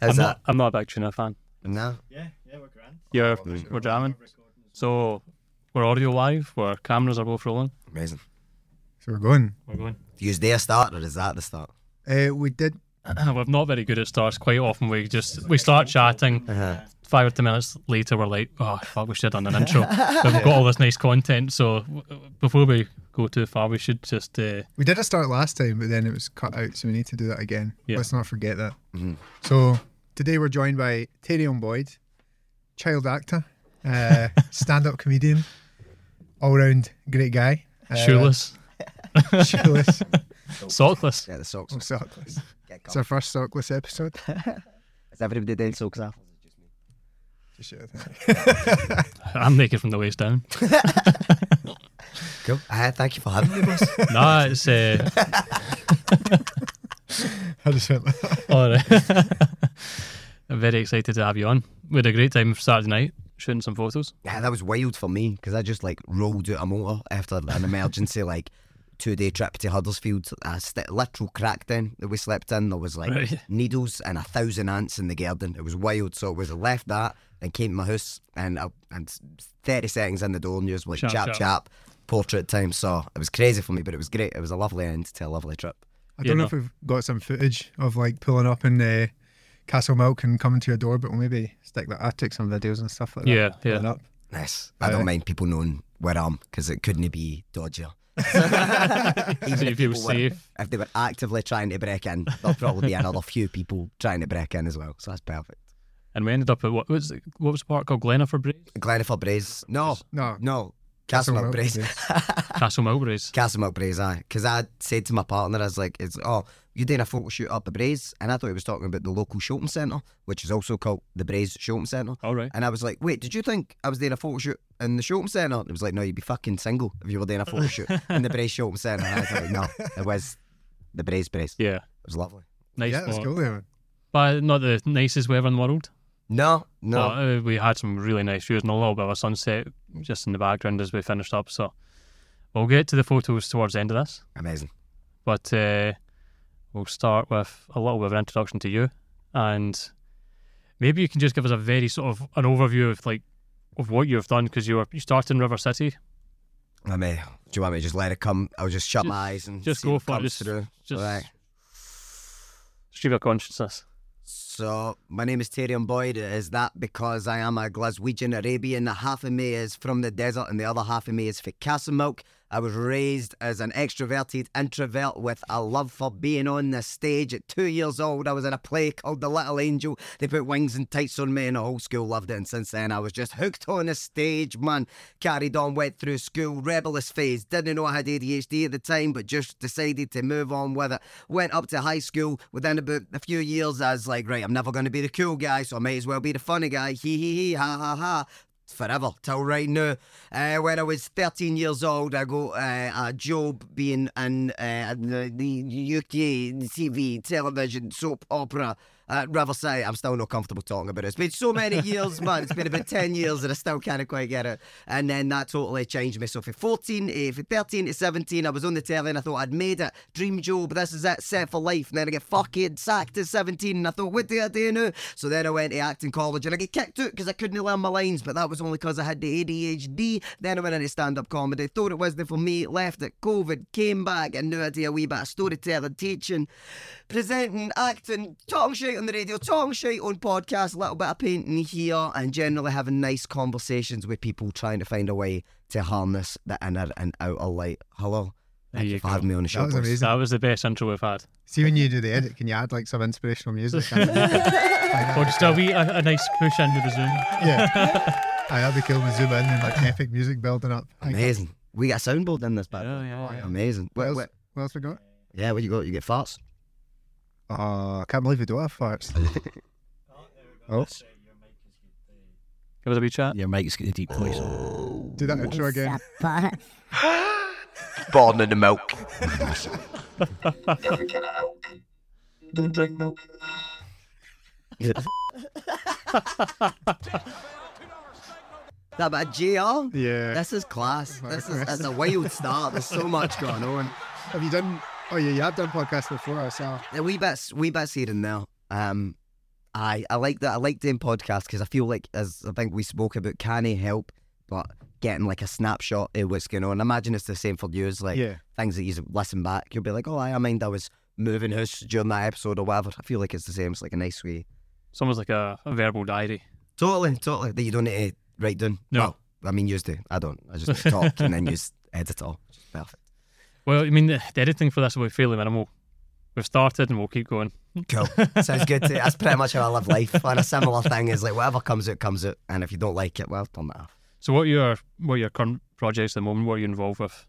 How's I'm that? not, I'm not a big tuna fan. No. Yeah, yeah, we're grand. You're, we're jamming. So we're audio live. Our cameras are both rolling. Amazing. So we're going. We're going. Do you there start or is that the start? Uh, we did. we're not very good at starts. Quite often we just we start chatting. Uh-huh. Five or ten minutes later, we're like, "Oh fuck, we should have done an intro." But we've got all this nice content, so before we go too far, we should just uh, We did a start last time, but then it was cut out, so we need to do that again. Yeah. Let's not forget that. Mhm. So today we're joined by Tayram Boyd, child actor, uh, stand-up comedian, all-round great guy. Uh, shoeless, shoeless, sockless. Yeah, the socks. oh, sockless. It's our first sockless episode. Is everybody doing socks off? Just shout. I'm naked from the waist down. Cool. Uh, thank you for having me, boss. no, it's uh, I just went like that. all right. I'm very excited to have you on. We had a great time Saturday night shooting some photos. yeah, that was wild for me because I just like rolled out a motor after an emergency like two day trip to Huddersfield. A st- literal crackdown that we slept in. There was like Right. needles and a thousand ants in the garden. It was wild. So it we left that and came to my house and I, and 30 seconds in the door and you was like Chap, chap chap. chap, portrait time. So it was crazy for me, but it was great. It was a lovely end to a lovely trip. I don't know no. if we've got some footage of like pulling up in uh, Castlemilk and coming to your door, but we'll maybe stick that. I took some videos and stuff like that. Yeah, pulling yeah. Up. Nice. I Uh, don't mind people knowing where I am because it couldn't be dodgier. Even So if people were- safe. if they were actively trying to break in, there'll probably be another few people trying to break in as well. So that's perfect. And we ended up at what was it, what was the park called Glenaford Braes? Glenifer Braes. No, No, no. Castlemilk Braes. Castle Milbraes. Castlemilk aye. Because I said to my partner, I was like, it's, oh, you're doing a photo shoot up the Braes. And I thought he was talking about the local shopping centre, which is also called the Braes Shopping Centre. All right. And I was like, wait, did you think I was doing a photo shoot in the shopping centre? And it was like, no, you'd be fucking single if you were doing a photo shoot in the Braes Shopping Centre. And I was like, no, it was the Braes Braes. Yeah. It was lovely. Nice. yeah, that's spot. cool there. man. But not the nicest weather in the world. No, no. But uh, we had some really nice views and a little bit of a sunset just in the background as we finished up. So we'll get to the photos towards the end of this. Amazing. But uh, we'll start with a little bit of an introduction to you, and maybe you can just give us a very sort of an overview of like of what you've done because you were you started in River City. I mean, do you want me to just let it come? I'll just shut Just- my eyes and just go for it, just- through. Just Right. stream of consciousness. So, my name is Tayram Boyd. Is that because I am a Glaswegian Arabian? The half of me is from the desert and the other half of me is for Castlemilk. I was raised as an extroverted introvert with a love for being on the stage. At two years old, I was in a play called The Little Angel. They put wings and tights on me, and the whole school loved it. And since then, I was just hooked on the stage, man. Carried on, went through school, rebellious phase. Didn't know I had ADHD at the time, but just decided to move on with it. Went up to high school. Within about a few years, I was like, right, I'm never going to be the cool guy, so I may as well be the funny guy. Hee hee hee, ha ha ha forever till right now. Uh, when I was 13 years old, I got uh, a job being in uh, the, the UK TV television soap opera at say I'm still not comfortable talking about it. It's been so many years, man. It's been about 10 years and I still can't quite get it. And then that totally changed me. So for 14, uh, for 13 to 17, I was on the telly and I thought I'd made it. Dream job, this is it, set for life. And then I get fucking sacked at 17 and I thought, what do I do now? So then I went to acting college and I get kicked out because I couldn't learn my lines, but that was only because I had the ADHD. Then I went into stand up comedy, thought it wasn't for me, left it, COVID, came back, and now I do a wee bit of storytelling, teaching, presenting, acting, talking shit on the radio, talking shit on podcasts, a little bit of painting here, and generally having nice conversations with people trying to find a way to harness the inner and outer light. Hello. There Thank you you for go. having me on the show. That was boys. amazing. That was the best intro we've had. See when you do the edit, can you add like some inspirational music? Or just a wee a, a nice push into the zoom. yeah. I that'd kill cool. We zoom in and like epic music building up. Amazing. We got a soundboard in this but Yeah, yeah, yeah. Amazing. What Wait, else, wait. what else we got? Yeah, what you got? You get farts? Oh, I can't believe we don't oh. have farts. oh, Give us a wee chat. Your mic's got a deep voice. Oh. do that intro again. Born in the milk. that about GR? Yeah. This is class. This is it's a wild start. There's so much going on. Have you done? Oh yeah, you have done podcasts before. I saw. A wee bits, wee bits here and there. Um, I I like that. I like doing podcasts because I feel like, as I think we spoke about, can he help? But getting like a snapshot of what's going on. Imagine it's the same for you. Like yeah. things that you listen back, you'll be like, oh, I mind I was moving house during that episode or whatever. I feel like it's the same. It's like a nice way. It's almost like a, a verbal diary. Totally, totally. That you don't need to write down. No. Well, I mean, use do. I don't. I just talk and then use edit it all. Perfect. Well, I mean, the, the editing for this will be fairly minimal. We've started and we'll keep going. Cool. Sounds good. To, that's pretty much how I live life. And a similar thing is like whatever comes out, comes out. And if you don't like it, well, turn that off. So, what are your what are your current projects at the moment? What are you involved with?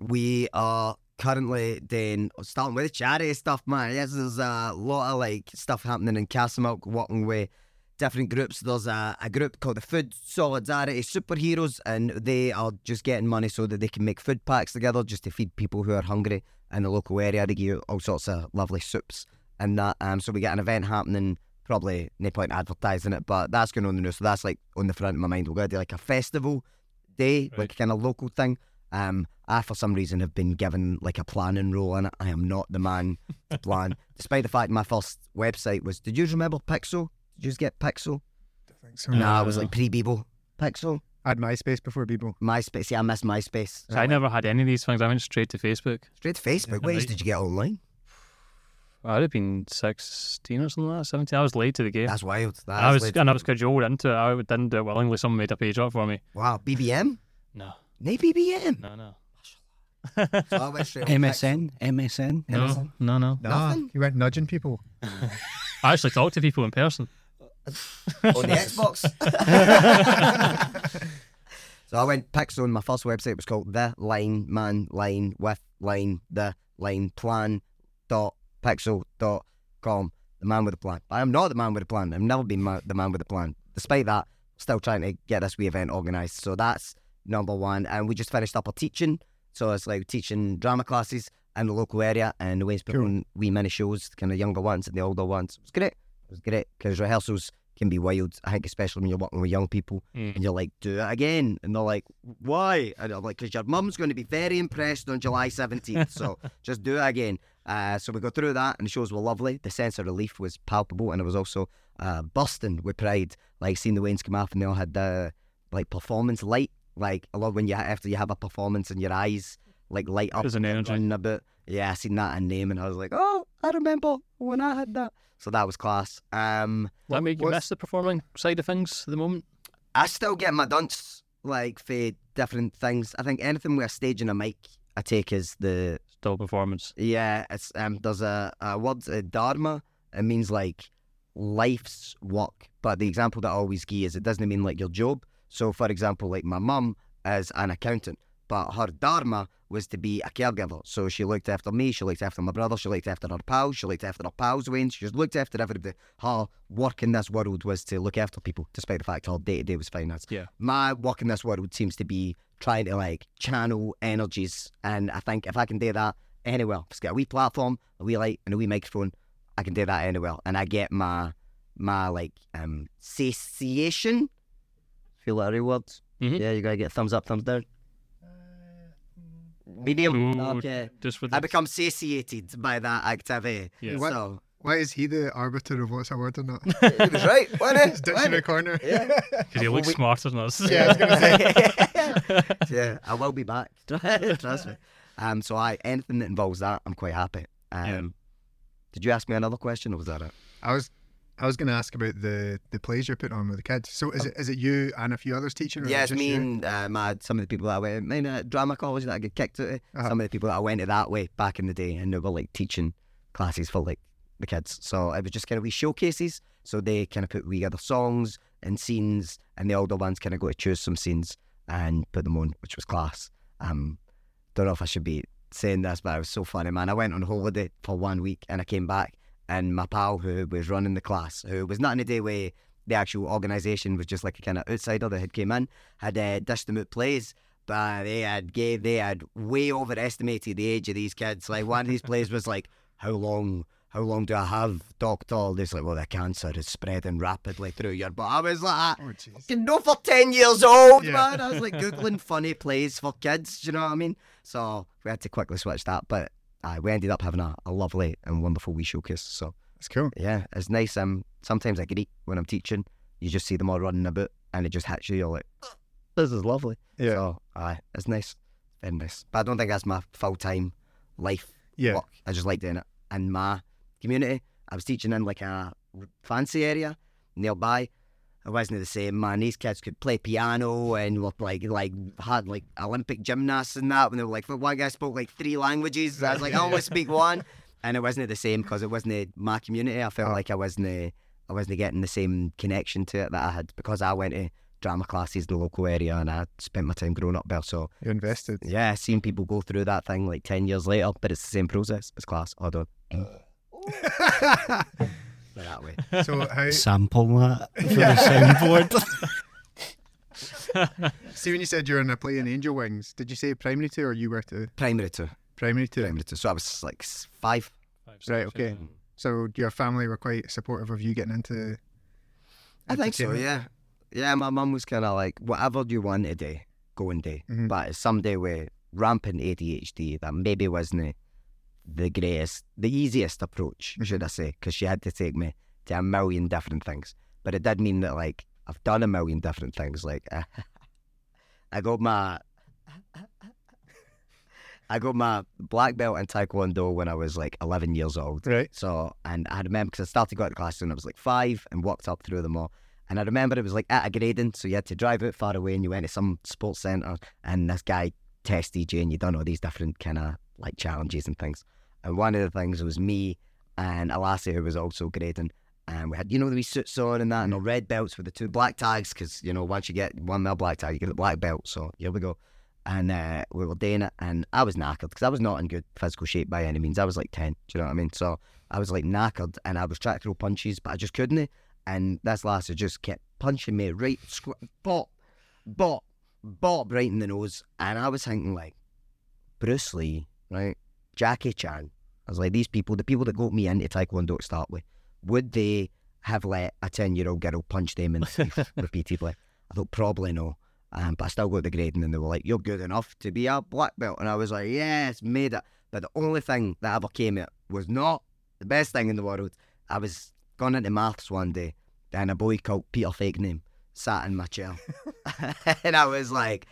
We are currently doing oh, starting with charity stuff, man. Yes, there's a lot of like stuff happening in Castlemilk, working with different groups. There's a, a group called the Food Solidarity Superheroes, and they are just getting money so that they can make food packs together just to feed people who are hungry in the local area. They give you all sorts of lovely soups and that. Um, so we get an event happening. Probably no point advertising it, but that's going on the news. So that's like on the front of my mind. We're going to do like a festival day, Right. like a kind of local thing. Um, I for some reason have been given like a planning role in it. I am not the man to plan, despite the fact my first website was. Did you remember Piczo? Did you just get Piczo? I think so. No. No, it was Uh, like pre Bebo. Piczo, I had MySpace before Bebo. MySpace. Yeah, I miss MySpace. So I never had any of these things. I went straight to Facebook. Straight to Facebook. Yeah, Ways right. did you get online? I'd have been 16 or something like that, 17. I was late to the game. That's wild. That's I was, late. and I was cajoled into it. I didn't do it willingly. Someone made a page up for me. Wow, BBM? No, No BBM. no, no. So I went straight on MSN, MSN. No, MSN? no, no. Nah, Nothing? you went nudging people. I actually talked to people in person. Piczo. on the Xbox. so I went Piczo and my first website was called The Line Man Line with Line The Line Plan dot piczo dot com. The man with a plan. I am not the man with a plan. I've never been ma- the man with a plan. Despite that, still trying to get this wee event organised. So that's number one. And we just finished up our teaching. So it's like teaching drama classes in the local area and the ways put Cool. on wee mini shows, kind of younger ones and the older ones. It was great. It was great because rehearsals can be wild. I think especially when you're working with young people Mm. and you're like, do it again. And they're like, why? And I'm like, because your mum's going to be very impressed on July 17th. So just do it again. Uh, so we go through that and the shows were lovely. The sense of relief was palpable and it was also uh, bursting with pride. Like seeing the Waynes come off and they all had the like performance light. Like I love when you after you have a performance and your eyes like light up There's an energy. running a bit. Yeah, I seen that in name and I was like, oh, I remember when I had that. So that was class. Um, Does that make you what's- miss the performing side of things at the moment? I still get my dunce like for different things. I think anything with a stage and a mic, I take as the Still performance. yeah. It's um. There's a, a word uh, dharma. It means like life's work. But the example that I always give is it doesn't mean like your job. So for example, like my mum is an accountant, but her dharma was to be a caregiver. So she looked after me, she looked after my brother, she looked after her pals, she looked after her pals' Wayne, she just looked after everybody. Her work in this world was to look after people, despite the fact her day to day was finance. Yeah. My work in this world seems to be trying to like channel energies. And I think if I can do that anywhere, it's got a wee platform, a wee light, and a wee microphone, I can do that anywhere. And I get my my like um satiation. Feel that word? Mhm. Yeah, you gotta get thumbs up, thumbs down. Medium. Ooh, Okay. Just with I become satiated by that activity. Yeah. What? So Why is he the arbiter of what's a word or not? he was right, wasn't His it? dictionary corner. Yeah. Because he looks we- smarter than us. Yeah, I was gonna say. yeah, I will be back. Trust me. Um, so I anything that involves that, I'm quite happy. Um, Yeah. Did you ask me another question, or was that it? I was I was going to ask about the the plays you're putting on with the kids. So is it is it you and a few others teaching? Or Yeah, it's me you? and uh, my, some of the people that I went in drama college that I get kicked out. Uh-huh. Some of the people that I went to that way back in the day, and they were like teaching classes for like the kids. So it was just kind of wee showcases. So they kind of put wee other songs and scenes, and the older ones kind of go to choose some scenes and put them on, which was class. Um, don't know if I should be saying this, but it was so funny, man. I went on holiday for one week and I came back, and my pal who was running the class, who was not in a day way the actual organisation was just like a kind of outsider that had came in, had uh, dished them out plays. But they had gave they had way overestimated the age of these kids. Like one of these plays was like, "How long? How long do I have, doctor?" This like, "Well, the cancer is spreading rapidly through your." But I was like, Oh jeez. "You know, for ten years old, Yeah. man." I was like googling funny plays for kids. Do you know what I mean? So we had to quickly switch that, but uh, we ended up having a, a lovely and wonderful wee showcase. So That's cool. Yeah, it's nice. Um, sometimes I get eat when I'm teaching. You just see them all running about, and it just hits you. You're like, this is lovely. Yeah. So, aye, it's nice, very nice. But I don't think that's my full time life Yeah. work. I just like doing it. in my community, I was teaching in like a fancy area nearby. It wasn't the same, man. These kids could play piano and were like like had like Olympic gymnasts and that. When they were like, but one guy spoke like three languages. I was like, I only speak one, and it wasn't the same because it wasn't my community. I felt like I wasn't I wasn't getting the same connection to it that I had because I went to drama classes in the local area and I spent my time growing up there. So You invested. yeah, seen people go through that thing like ten years later, but it's the same process. It's class. Hold on. Uh. that way. So how? Sample that for the soundboard. See, when you said you're in a play in Angel Wings, did you say primary two or you were two? Primary two. Primary two. Primary two. So I was like s- five. Right. Okay. So your family were quite supportive of you getting into. I think so, yeah. Yeah, my mum was kind of like, whatever you want to do, go and do. Mhm. But it's someday with rampant ADHD, that maybe wasn't the greatest, the easiest approach, Mhm. should I say, because she had to take me to a million different things. But it did mean that, like, I've done a million different things. Like, I got my. I got my black belt in Taekwondo when I was like 11 years old. Right. So, and I remember because I started going to class when I was like five and walked up through them all. And I remember it was like at a grading, so you had to drive out far away and you went to some sports centre and this guy tested you and you done all these different kind of like challenges and things. And one of the things was me and a lassie who was also grading. And we had, you know, the wee suits on and that, and the red belts with the two black tags, because, you know, once you get one mil black tag, you get the black belt. So here we go. And uh, we were doing it, and I was knackered because I was not in good physical shape by any means. I was like 10, do you know what I mean? So I was like knackered, and I was trying to throw punches, but I just couldn't. And this lassie just kept punching me right, squ- bop, bop, bop, right in the nose. And I was thinking, like, Bruce Lee, right? Jackie Chan. I was like, these people, the people that got me into Taekwondo to start with, would they have let a 10 year old girl punch them in the teeth repeatedly? I thought, probably no. Um, but I still got the grading, and then they were like, you're good enough to be a black belt. And I was like, yes, made it. But the only thing that ever came out was not the best thing in the world. I was going into maths one day, and a boy called Peter Fake Name sat in my chair. and I was like,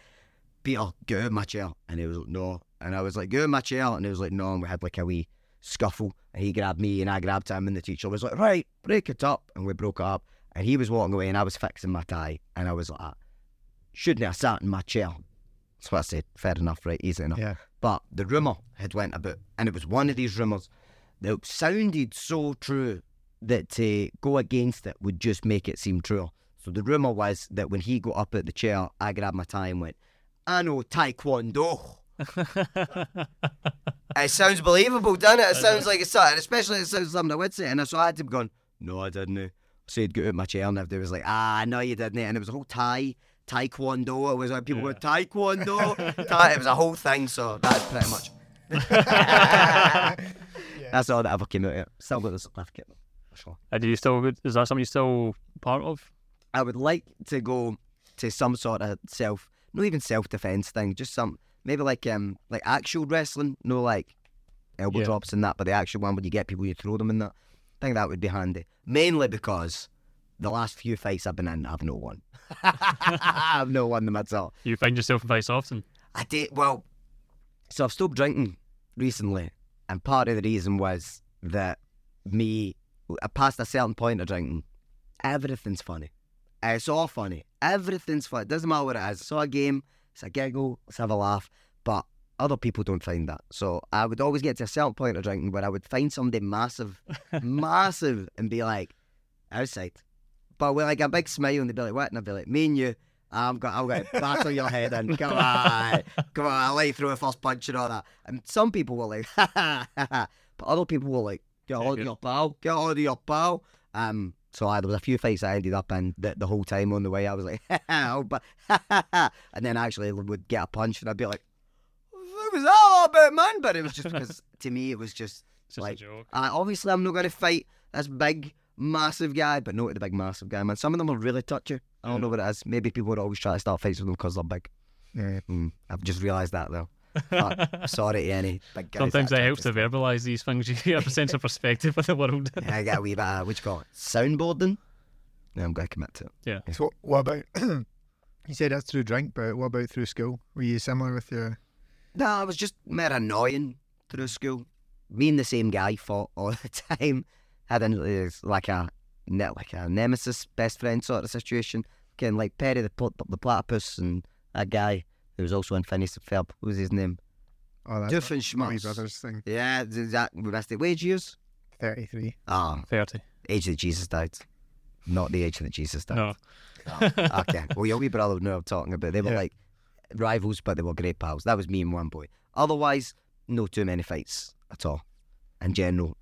Peter, out of my chair. And he was like, no. And I was like, out of my chair. And he was like, no. And we had like a wee scuffle. And he grabbed me and I grabbed him. And the teacher was like, right, break it up. And we broke up. And he was walking away and I was fixing my tie. And I was like, ah, shouldn't have sat in my chair. That's what I said. Fair enough, right? Easy enough. Yeah. But the rumour had went about, and it was one of these rumours that sounded so true that to go against it would just make it seem true. So the rumour was that when he got up at the chair, I grabbed my tie and went, I know Taekwondo. It sounds believable, doesn't it? It sounds like it's something, especially it sounds something I would say. And so I had to be going, no, I didn't. I said, get out my chair. And everybody was like, ah, no, you didn't. And it was a whole Thai, Taekwondo. It was like people Yeah. going, Taekwondo. It was a whole thing. So that's pretty much. That's all that ever came out of it. Still got the certificate. for sure. And do you still is that something you're still part of? I would like to go to some sort of self, not even self defense thing, just some maybe like um like actual wrestling, no like elbow Yeah. drops and that, but the actual one where you get people, you throw them in that. I think that would be handy. Mainly because the last few fights I've been in, I've no won. I've no won them at all. You find yourself in fights often. I did well. So I've stopped drinking recently, and part of the reason was that me, I past a certain point of drinking, everything's funny. It's all funny. Everything's funny. It doesn't matter what it is. It's all a game. It's a giggle. Let's have a laugh. But other people don't find that. So I would always get to a certain point of drinking where I would find somebody massive, massive, and be like, outside. But with like a big smile, and they'd be like, what? And I'd be like, me and you. I'm going I'm to battle your head in. Come on. Come on. I'll let you through a first punch and all that. And some people were like, ha ha ha ha. But other people were like, get on good. your pal. Get on your pal. Um, so I, there was a few fights I ended up in the, the whole time on the way. I was like, oh, but. And then actually would get a punch and I'd be like, what was that all about, man? But it was just because to me, it was just It's Like, a joke. uh, obviously, I'm not going to fight this big, massive guy, but no the big, massive guy, man. Some of them are really touchy. I don't know what it is. Maybe people would always try to start fights with them because they're big. Yeah. Mm, I've just realised that, though. Fuck. Sorry to any big guys. Sometimes that it helps to verbalise these things. You get a sense of perspective of the world. Yeah, I get a wee bit of, what you call it, soundboarding. Yeah, I'm going to commit to it. Yeah. So what about? you said that's through drink, but what about through school? Were you similar with your? No, I was just more annoying through school. Me and the same guy fought all the time. Had a, it was like a like a nemesis, best friend sort of situation. Again, like Perry the, pl- the platypus and a guy who was also in Phineas and Ferb. What was his name? Oh, that's Doofenshmirtz. my brothers thing. Yeah, is that we missed it. Wage years? Thirty-three. Ah, 30. age that Jesus died. Not the age that Jesus died. No. Oh, okay. Well, your wee brother would know what I'm talking about. They were Yeah. like rivals, but they were great pals. That was me and one boy. Otherwise, no too many fights at all. In general,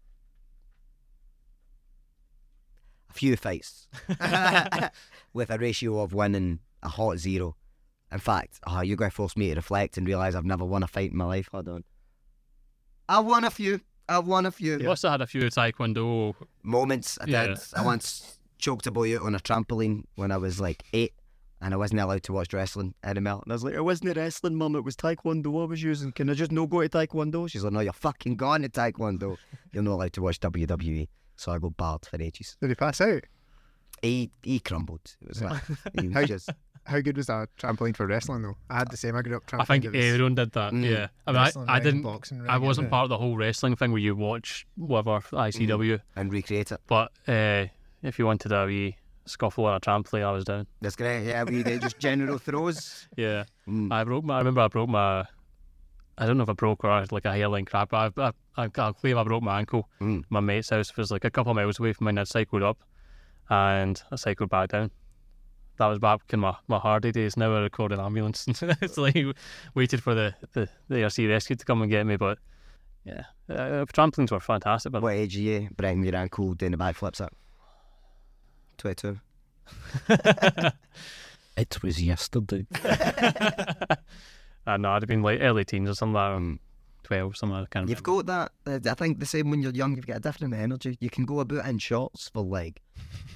a few fights with a ratio of one and a hot zero. In fact, oh, you're going to force me to reflect and realise I've never won a fight in my life. Hold on. I won a few. I won a few You must have had a few taekwondo. moments. I Yeah. did. I once choked a boy out on a trampoline when I was like eight, and I wasn't allowed to watch wrestling anymore. And I was like, "It wasn't wrestling, mum. It was taekwondo I was using. Can I just no go to taekwondo?" She's like, "No, you're fucking gone to taekwondo. You're not allowed to watch WWE." So I got barred for ages. Did he pass out? He he crumbled. It was like he was just How good was that trampoline for wrestling though? I had the same. I grew up trampoline. I think it everyone did that. Mm. Yeah. I mean, I, wrestling I ring, didn't. Boxing ring, I wasn't yeah. part of the whole wrestling thing where you watch whatever ICW. and recreate it. But uh, if you wanted a wee scuffle or a trampoline, I was down. That's great. Yeah, we did just general throws. Yeah. Mm. I broke my. I remember I broke my. I don't know if I broke or I had, like a hairline crap. But I, I, I, I'll claim I broke my ankle. Mm. My mate's house was like a couple of miles away from mine. I cycled up, and I cycled back down. That was back in my, my Hardy days. Now I record an ambulance. it's like waited for the, the, the ARC rescue to come and get me. But yeah, uh, trampolines were fantastic. But What age are you? Breaking your ankle, doing the backflips up. Twenty-two. It was yesterday. I know I'd have been like early teens or something like that, Mm. 12, something like that. You've got that. uh, I think the same when you're young. You've got a different energy. You can go about in shorts for like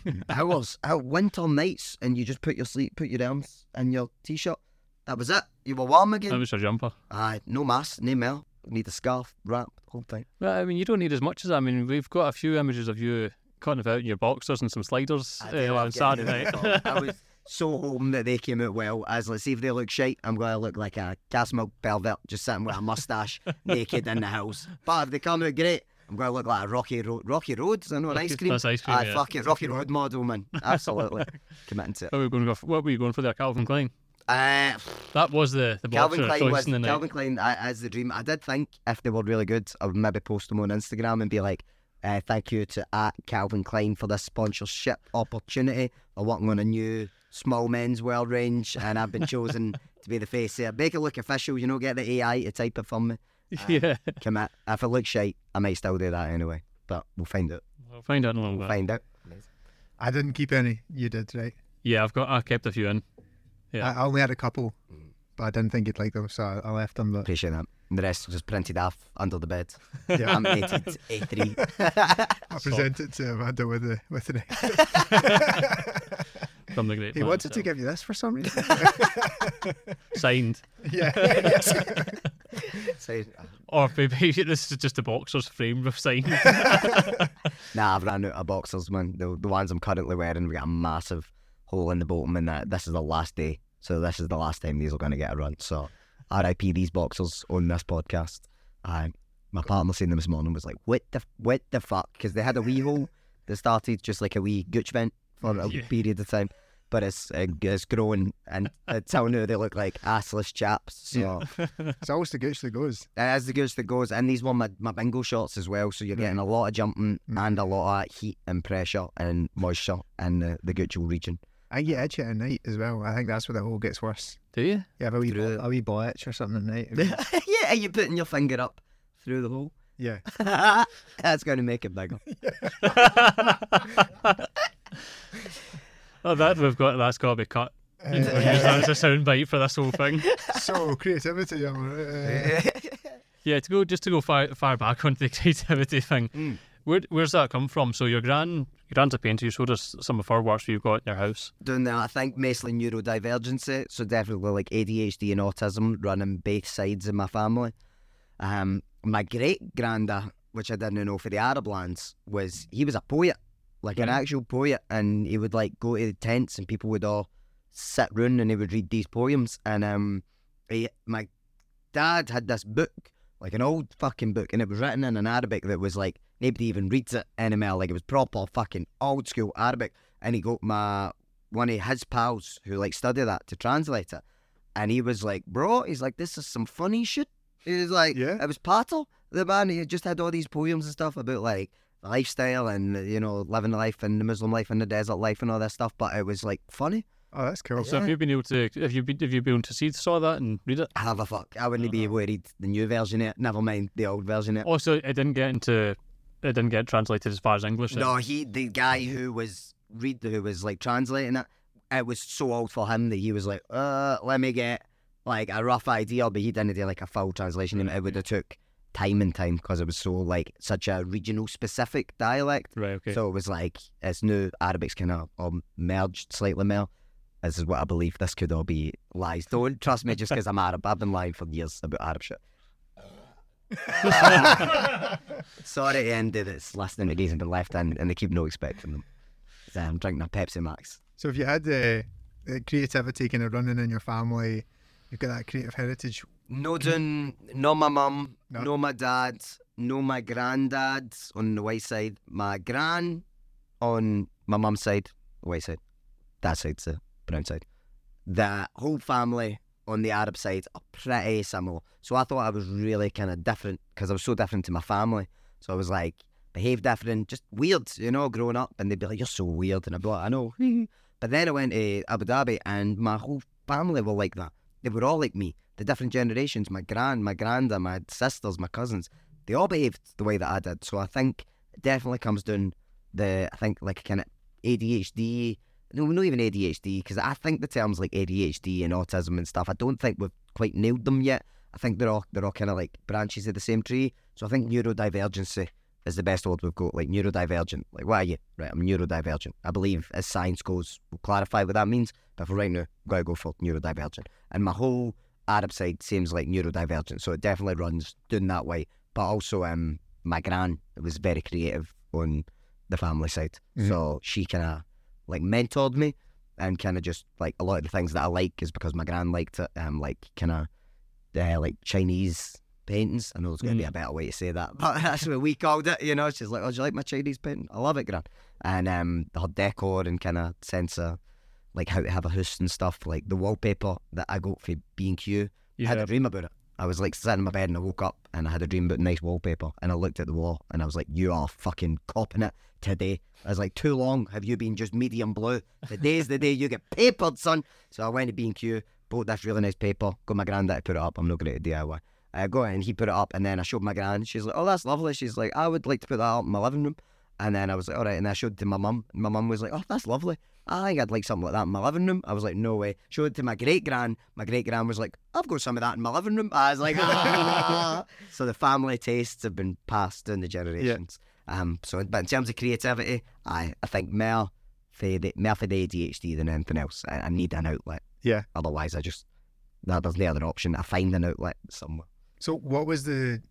hours, out winter nights, and you just put your sleep, put your arms in your t-shirt. That was it. You were warm That again. was your jumper. Aye, no mask, no mail. Need a scarf, wrap, whole thing. Well, I mean, you don't need as much as that. I mean, we've got a few images of you cutting about in your boxers and some sliders uh, on Saturday night. I was so hoping that they came out well. As let's see if they look shite, I'm going to look like a Casmilk pervert just sitting with a mustache, naked in the house. But if they come out great, I'm going to look like a Rocky Road. Rocky Roads, I know an ice cream. That's ice cream, Aye, yeah. fuck it, Rocky Road model, man. Absolutely committing to it. What were you going? For, what were you going for there, Calvin Klein? Uh, That was the the Calvin Klein was in the night. Calvin Klein uh, as the dream. I did think if they were really good, I would maybe post them on Instagram and be like, uh, "Thank you to at Calvin Klein for this sponsorship opportunity. I'm working on a new small men's world range, and I've been chosen to be the face here. Make it look official, you know. Get the AI to type it for me. Um, yeah, Commit. If it looks shite, I might still do that anyway. But we'll find out. We'll find out in a little We'll bit. find out. I didn't keep any. You did, right? Yeah, I've got. I kept a few in. Yeah. I, I only had a couple, but I didn't think you'd like them, so I, I left them. But Appreciate that. The rest just printed off under the bed. yeah, I'm rated A3. I present it to Amanda with the with the. From the great. he man wanted to give you this for some reason. signed, yeah. So, or maybe this is just a boxer's frame with signed. Nah, I've ran out of boxers, man. The, the ones I'm currently wearing, we got a massive hole in the bottom, and that this is the last day. So this is the last time these are going to get a run. So RIP these boxers on this podcast. Uh, my partner seen them this morning was like, "What the what the fuck?" Because they had a wee hole that started just like a wee gooch vent for a Yeah. period of time, but it's uh, it's growing, and until now they look like assless chaps. So. It's always the gooch that goes. As the goods that goes, and these were my, my bingo shots as well. So you're getting a lot of jumping Mm. and a lot of heat and pressure and moisture in the, the guttural region. I get itchy at night as well. I think that's where the hole gets worse. Do you? You have a wee Through bo- a wee boy itch or something at night. yeah, you're putting your finger up through the hole. yeah. That's going to make it bigger. Oh, that we've got. That's got to be cut. We're that as a soundbite for this whole thing. so creativity. I'm, uh, Yeah, to go just to go far far back onto the creativity thing. Mm. Where, where's that come from? So your gran, your gran's a painter. You showed us some of her works you've got in your house. doing that. I think mostly neurodivergency, so definitely like ADHD and autism running both sides of my family. Um, my great granda, which I didn't know for the Arab lands, was he was a poet, like an actual poet, and he would like go to the tents and people would all sit round and he would read these poems. And um, he, my dad had this book, like an old fucking book, and it was written in an Arabic that was like nobody even reads it anymore. Like it was proper fucking old school Arabic. And he got my one of his pals who like studied that to translate it. And he was like, bro, he's like, this is some funny shit. He was like, Yeah. it was Patel, the man. He just had all these poems and stuff about like lifestyle and, you know, living the life and the Muslim life and the desert life and all that stuff. But it was like funny. Oh, that's cool. So have you been able to have you been have you been able to see saw that and read it? Have a fuck. I wouldn't be able to read the new version yet. Never mind the old version yet. Also, it didn't get into it didn't get translated as far as English. then? No, he the guy who was read who was like translating it, it was so old for him that he was like, uh, let me get like a rough idea, but he didn't do like a full translation. and It would have took time and time because it was so like such a regional specific dialect. Right. Okay. So it was like it's new Arabic's kind of um, merged slightly more. This is what I believe. This could all be lies. Don't trust me just because I'm Arab. I've been lying for years about Arab shit. Sorry to end it. It's listening to these and been left in, and they keep no expecting them. So I'm drinking a Pepsi Max. So if you had the, the creativity kind of running in your family, you've got that creative heritage. No doing, no my mum, No. no. my dad, no my granddad on the white side. My gran on my mum's side, the white side. That side's the brown side. The whole family on the Arab side are pretty similar. So I thought I was really kind of different because I was so different to my family. So I was like, behave different, just weird, you know, growing up. And they'd be like, you're so weird. And I'd be like, I know. but then I went to Abu Dhabi and my whole family were like that. They were all like me. The different generations, my gran, my granda, my sisters, my cousins, they all behaved the way that I did. So I think it definitely comes down the, I think like kind of ADHD, no, not even ADHD, because I think the terms like ADHD and autism and stuff, I don't think we've quite nailed them yet. I think they're all they're all kind of like branches of the same tree. So I think neurodivergency is the best word we've got. Like neurodivergent. Like what are you? Right, I'm neurodivergent. I believe as science goes, we'll clarify what that means. But for right now, gotta go for neurodivergent. And my whole Arab side seems like neurodivergent, so it definitely runs doing that way. But also, um, my gran was very creative on the family side, Mhm. so she kind of like mentored me and kind of just like a lot of the things that I like is because my gran liked it. Um, like kind of uh, like Chinese paintings. I know there's going to be Mm. a better way to say that, but that's what we called it. You know, she's like, "Oh, do you like my Chinese painting? I love it, gran." And um, her decor and kind of sense of like how to have a house and stuff. Like the wallpaper that I got for B and Q. I had a dream about it. I was like sitting in my bed and I woke up and I had a dream about nice wallpaper and I looked at the wall and I was like, "You are fucking copping it today." I was like, "Too long have you been just medium blue? Today's the day you get papered, son." So I went to B and Q, bought this really nice paper, got my granddad to put it up. I'm not great at DIY. I go and he put it up and then I showed my gran. She's like, "Oh, that's lovely." She's like, "I would like to put that up in my living room." And then I was like, "All right." And I showed it to my mum. My mum was like, "Oh, that's lovely." I think I'd like something like that in my living room. I was like, no way. Showed it to my great grand. My great grand was like, I've got some of that in my living room. I was like, "Ah." so the family tastes have been passed down the generations. Um, so, but in terms of creativity, I I think more for the more for the ADHD than anything else. I, I need an outlet. Yeah. Otherwise, I just that there's no other option. I find an outlet somewhere. So what was the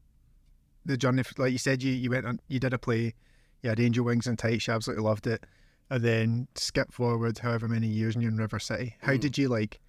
the journey? Like you said, you you went on, you did a play, you had Angel Wings and Tights, you absolutely loved it, and then skip forward however many years and you're in River City. How Mm. did you like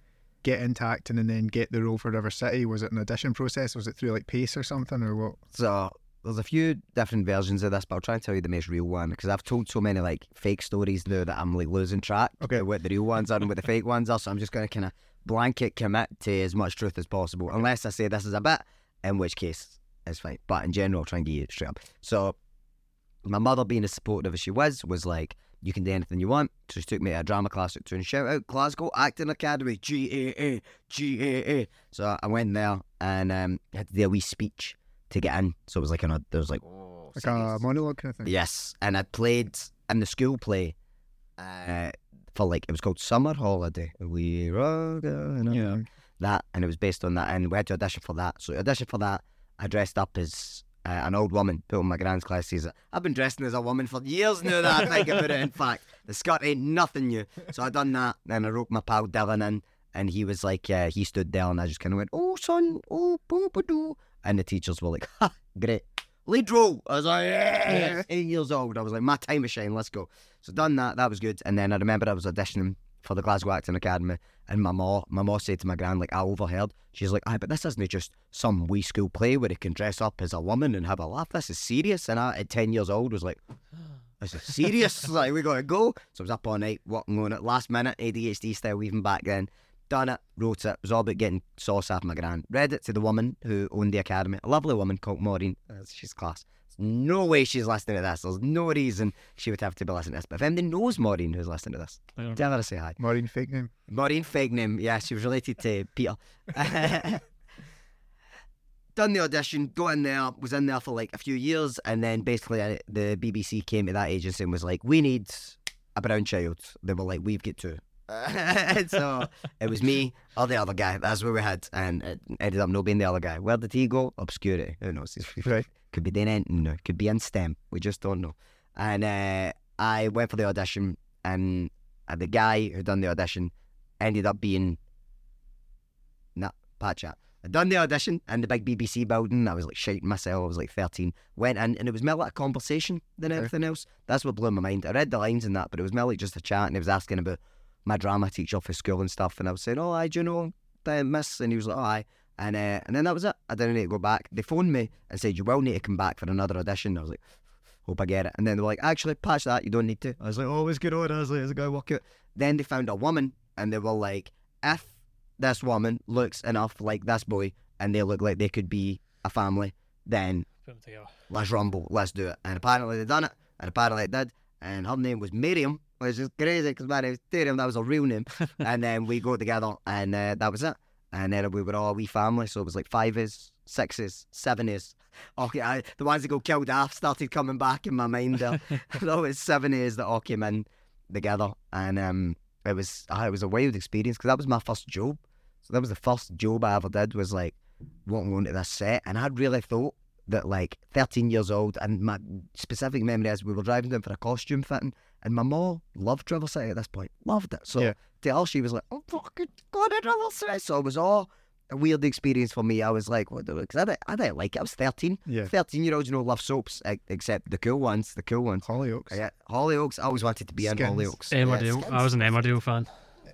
get into acting and then get the role for River City? Was it an audition process? Was it through like Pace or something or what? So there's a few different versions of this, but I'll try and tell you the most real one because I've told so many like fake stories now that I'm like losing track Okay. of what the real ones are and what the fake ones are. So I'm just going to kind of blanket commit to as much truth as possible, unless I say this is a bit, in which case it's fine. But in general, I'll try and get you straight up. So my mother, being as supportive as she was, was like, "You can do anything you want." So she took me to a drama class at and shout out Glasgow Acting Academy, GAA, GAA. So I went there and um, had to do a wee speech to get in. So it was like an, there was like, oh, Like a monologue kind of thing. Yes, and I played in the school play uh, for like it was called Summer Holiday. We are going Yeah. that, and it was based on that, and we had to audition for that. So audition for that, I dressed up as uh, an old woman put on my grand's glasses. I've been dressing as a woman for years now that I think about it. In fact, the skirt ain't nothing new. So I done that. Then I wrote my pal Dylan in, and he was like, uh, he stood there, and I just kind of went, oh, son, oh, boom, doo. And the teachers were like, ha, great. Lead role. I was like, yeah. eight years old. I was like, my time is shine, let's go. So done that, that was good. And then I remember I was auditioning for the Glasgow Acting Academy, and my mom, my mom said to my grand, like I overheard, she's like, "Aye, but this isn't just some wee school play where he can dress up as a woman and have a laugh. This is serious." And I, at ten years old, was like, "This is serious. like we gotta go." So I was up all night working on it, last minute ADHD style, even back then. Done it, wrote it. It was all about getting sauce off my grand. Read it to the woman who owned the academy, a lovely woman called Maureen. She's class. There's no way she's listening to this. There's no reason she would have to be listening to this. But if anybody knows Maureen who's listening to this, I tell her to say hi. Maureen fake name. Maureen fake name. Yeah, she was related to Peter. Done the audition, got in there, was in there for like a few years, and then basically uh, the BBC came to that agency and was like, "We need a brown child." They were like, "We've got two." so it was me or the other guy. That's what we had, and it ended up not being the other guy. Where did he go? Obscurity. Who knows? Right. Could be doing anything. now. Could be in STEM. We just don't know. And uh, I went for the audition, and uh, the guy who done the audition ended up being nah, Pat Chat. I'd done the audition in the big BBC building. I was like shouting myself. I was like 13. Went in, and it was more like a conversation than Okay. everything else. That's what blew my mind. I read the lines in that, but it was more like just a chat, and he was asking about my drama teacher for school and stuff. And I was saying, "Oh, I do you know miss?" And he was like, "Oh, aye." And uh, and then that was it. I didn't need to go back. They phoned me and said, "You will need to come back for another audition." I was like, "Hope I get it." And then they were like, "Actually, patch that. You don't need to." I was like, "Oh, it's good on." I was like, "It's a go work out." Then they found a woman, and they were like, "If this woman looks enough like this boy, and they look like they could be a family, then Put 'em together. let's rumble, let's do it. And apparently they done it, and apparently it did. And her name was Miriam, which is crazy because my name is Miriam, that was her real name. and then we go together, and uh, that was it. And then we were all a wee family, so it was like five is, sixes, seven is. Okay, I, the ones that got killed off started coming back in my mind there. so it's seven years that all came in together, and um, it was ah, it was a wild experience because that was my first job. So that was the first job I ever did was like walking onto this set, and I'd really thought that like 13 years old, and my specific memory is we were driving down for a costume fitting, and my mom loved River City at this point, loved it. So Yeah. to her, she was like, "Oh fucking god, I River City!" So it was all a weird experience for me. I was like, "What?" The, because I didn't, I didn't like it. I was 13. Yeah. 13 year olds, you know, love soaps, except the cool ones, the cool ones. Hollyoaks. Yeah, Hollyoaks. I always wanted to be in Skins. Hollyoaks. Emmerdale. Yeah, I was an Emmerdale fan.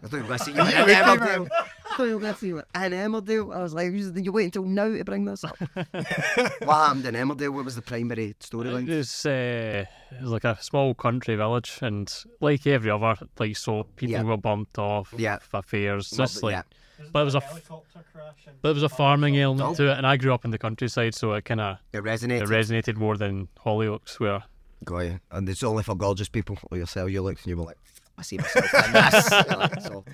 I thought you were going to see you Emmerdale. I thought you going to you in Emmerdale. I was like, you you wait until now to bring this up. what happened in Emmerdale? What was the primary storyline? It's uh, it was like a small country village, and like every other, like so, people Yeah. were bumped off. Yeah. affairs. Love Just like, yeah. but it was a, f- but it was a farming element to it, and I grew up in the countryside, so it kind of It resonated. it resonated more than Hollyoaks, where Got you. And it's only for gorgeous people like yourself. You looked and you were like, I see myself in this. Like, so,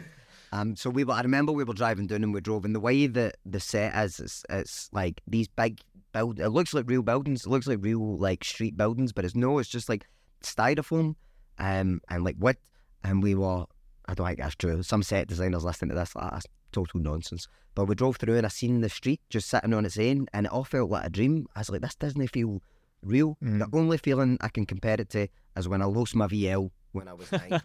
um, so we were. I remember we were driving down and we drove, and the way that the set is, it's, it's like these big build. It looks like real buildings. It looks like real like street buildings, but it's no. It's just like styrofoam, um, and like wood. And we were. I don't think that's true. Some set designers listening to this, like, that's total nonsense. But we drove through and I seen the street just sitting on its own, and it all felt like a dream. I was like, this doesn't feel real. Mm. The only feeling I can compare it to is when I lost my VL when I was nine.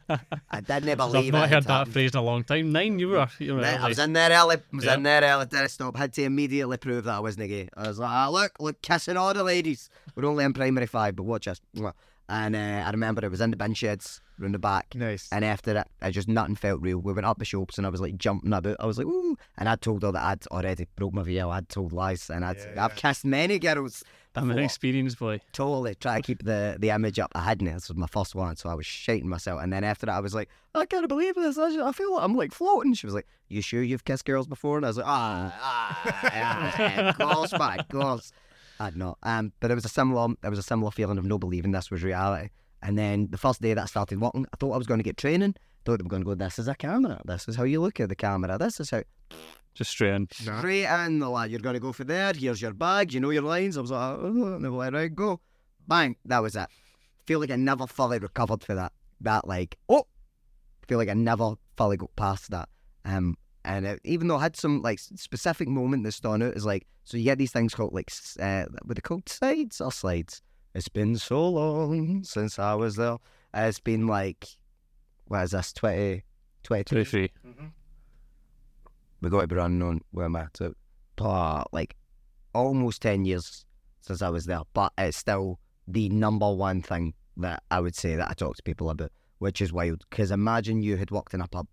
I didn't I've not it. heard that phrase in a long time. Nine, you were. You were I was in there early. I was Yeah. in there early. Did I stop? Had to immediately prove that I wasn't gay. I was like, ah, look, look, kissing all the ladies. We're only in primary five, but watch us. And uh, I remember it was in the bin sheds round the back. Nice. And after that, I just nothing felt real. We went up the shops and I was like jumping about. I was like, ooh. And I'd told her that I'd already broke my VL. I'd told lies. And I'd, Yeah, I've yeah. kissed many girls. I'm an experienced boy. Totally try to keep the, the image up. I hadn't. This was my first one, so I was shaking myself. And then after that, I was like, I can't believe this. I, just- I feel like I'm like floating. She was like, You sure you've kissed girls before? And I was like, Ah, ah, ah of course, of course. I'd not. Um, but it was a similar, it was a similar feeling of no believing this was reality. And then the first day that I started working, I thought I was going to get training. I Thought they were going to go, This is a camera. This is how you look at the camera. This is how. Just straight in. Nah. Straight in the lad. You're going to go for there. Here's your bag. You know your lines. I was like, oh, and they were like, right, go. Bang. That was it. Feel like I never fully recovered for that. That like, oh, feel like I never fully got past that. Um, and it, even though I had some like specific moment that stood out, is like so you get these things called like s- uh, were they called sides or slides? It's been so long since I was there. It's been like what is this 20, 22 23. We got to be running on where am at. But like almost ten years since I was there, but it's still the number one thing that I would say that I talk to people about, which is wild. Because imagine you had worked in a pub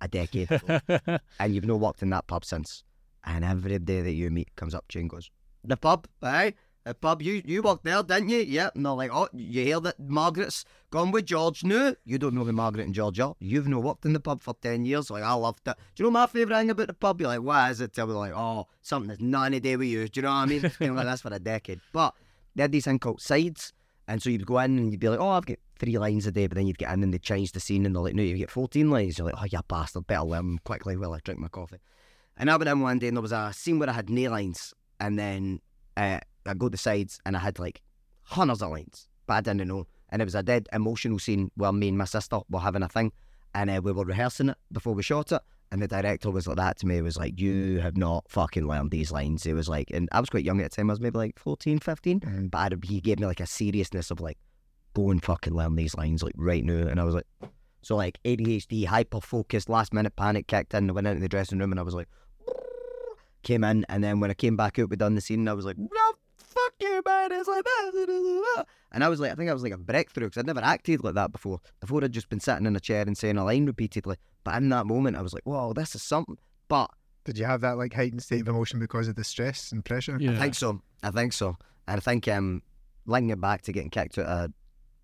a decade ago, and you've not worked in that pub since, and every day that you meet comes up to you and goes, "The pub, aye." The pub, you you worked there, didn't you? Yep. And they're like, oh, you hear that Margaret's gone with George? No, you don't know who Margaret and George are. You've not worked in the pub for 10 years. Like, I loved it. Do you know my favourite thing about the pub? You're like, what is it? Me, like, oh, something that's none to do with you. Do you know what I mean? It's been like this for a decade. But they had these thing called sides. And so you'd go in and you'd be like, oh, I've got three lines a day. But then you'd get in and they'd change the scene and they're like, no, you get 14 lines. You're like, oh, you bastard, better learn quickly while I drink my coffee. And I went in one day and there was a scene where I had no lines. And then uh, I go to the sides and I had like hundreds of lines, but I didn't know. And it was a dead emotional scene where me and my sister were having a thing and uh, we were rehearsing it before we shot it. And the director was like that to me. He was like, You have not fucking learned these lines. It was like, and I was quite young at the time. I was maybe like 14, 15. Mhm. But I'd, he gave me like a seriousness of like, Go and fucking learn these lines like right now. And I was like, So like ADHD, hyper focused, last minute panic kicked in. I went into the dressing room and I was like, Came in. And then when I came back out, we done the scene. And I was like, No, fuck you, man. It's like that. And I was like, I think I was like a breakthrough because I'd never acted like that before. Before I'd just been sitting in a chair and saying a line repeatedly. But in that moment, I was like, whoa, this is something. But Did you have that like heightened state of emotion because of the stress and pressure? yeah. I think so. I think so. And I think um, linking it back to getting kicked out of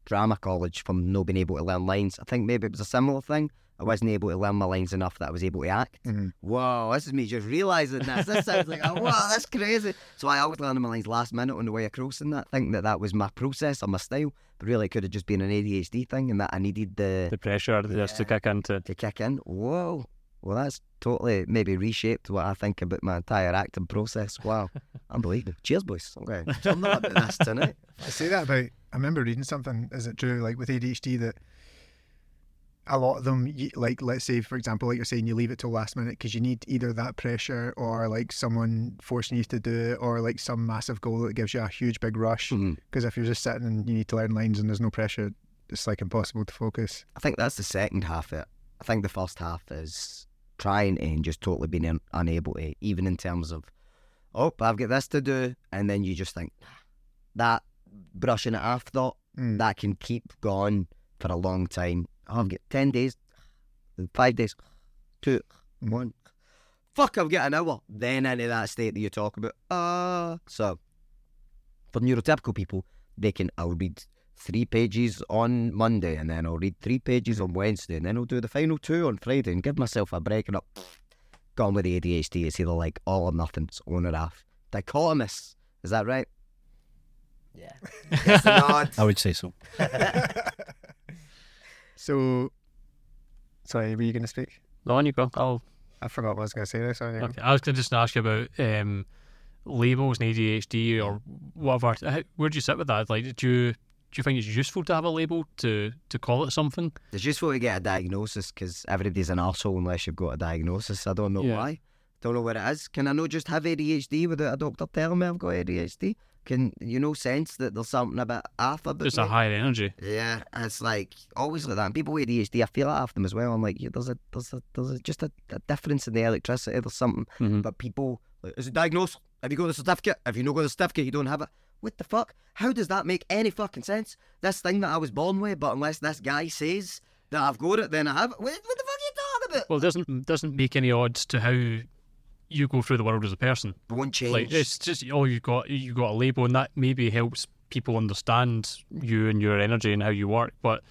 drama college from not being able to learn lines, I think maybe it was a similar thing. I wasn't able to learn my lines enough that I was able to act. Mhm. Whoa, this is me just realising this. This sounds like, oh, wow, that's crazy. So I always learned my lines last minute on the way across and that, thinking that that was my process or my style. But really, it could have just been an ADHD thing and that I needed the the pressure just to kick into. to kick in. Whoa. Well, that's totally maybe reshaped what I think about my entire acting process. Wow. Unbelievable. Cheers, boys. Okay. I'm not about this tonight. I say that about. I remember reading something. Is it true? Like with ADHD, that a lot of them, like let's say for example, like you're saying, you leave it till last minute because you need either that pressure or like someone forcing you to do it, or like some massive goal that gives you a huge big rush. Because if you're just sitting and you need to learn lines and there's no pressure, it's like impossible to focus. I think that's the second half of it. I think the first half is trying and just totally being un- unable to, even in terms of, oh, I've got this to do. And then you just think, that brushing it off thought, Mm. that can keep going for a long time. I've got 10 days, five days, two, one. Fuck, I've got an hour. Then into that state that you talk about. Uh, so, for neurotypical people, they can, I'll read three pages on Monday and then I'll read three pages on Wednesday and then I'll do the final two on Friday and give myself a break and up. Gone with the ADHD, it's either like all or nothing, it's on or off. Dichotomous, is that right? Yeah. Yes. I would say so. So, sorry, were you going to speak? No, on you go. I'll, I forgot what I was going to say there. Sorry. okay. I was going to just ask you about um, labels and ADHD or whatever. Where do you sit with that? Like, do you do you think it's useful to have a label to to call it something? It's useful to get a diagnosis because everybody's an arsehole unless you've got a diagnosis. I don't know Yeah. why. Don't know what it is. Can I not just have ADHD without a doctor telling me I've got ADHD? Can you know sense that there's something a bit off about Just me? a higher energy. Yeah, it's like always like that. And people with ADHD, I feel it off them as well. I'm like, yeah, there's a there's a there's a, just a, a difference in the electricity. There's something. Mhm. But people, like, is it diagnosed? Have you got the certificate? have you not got the certificate, you don't have it. What the fuck? How does that make any fucking sense? This thing that I was born with, but unless this guy says that I've got it, then I have it. What, what the fuck are you talking about? Well, it doesn't doesn't make any odds to how you go through the world as a person. It won't change. Like it's just oh you got you got a label and that maybe helps people understand you and your energy and how you work, but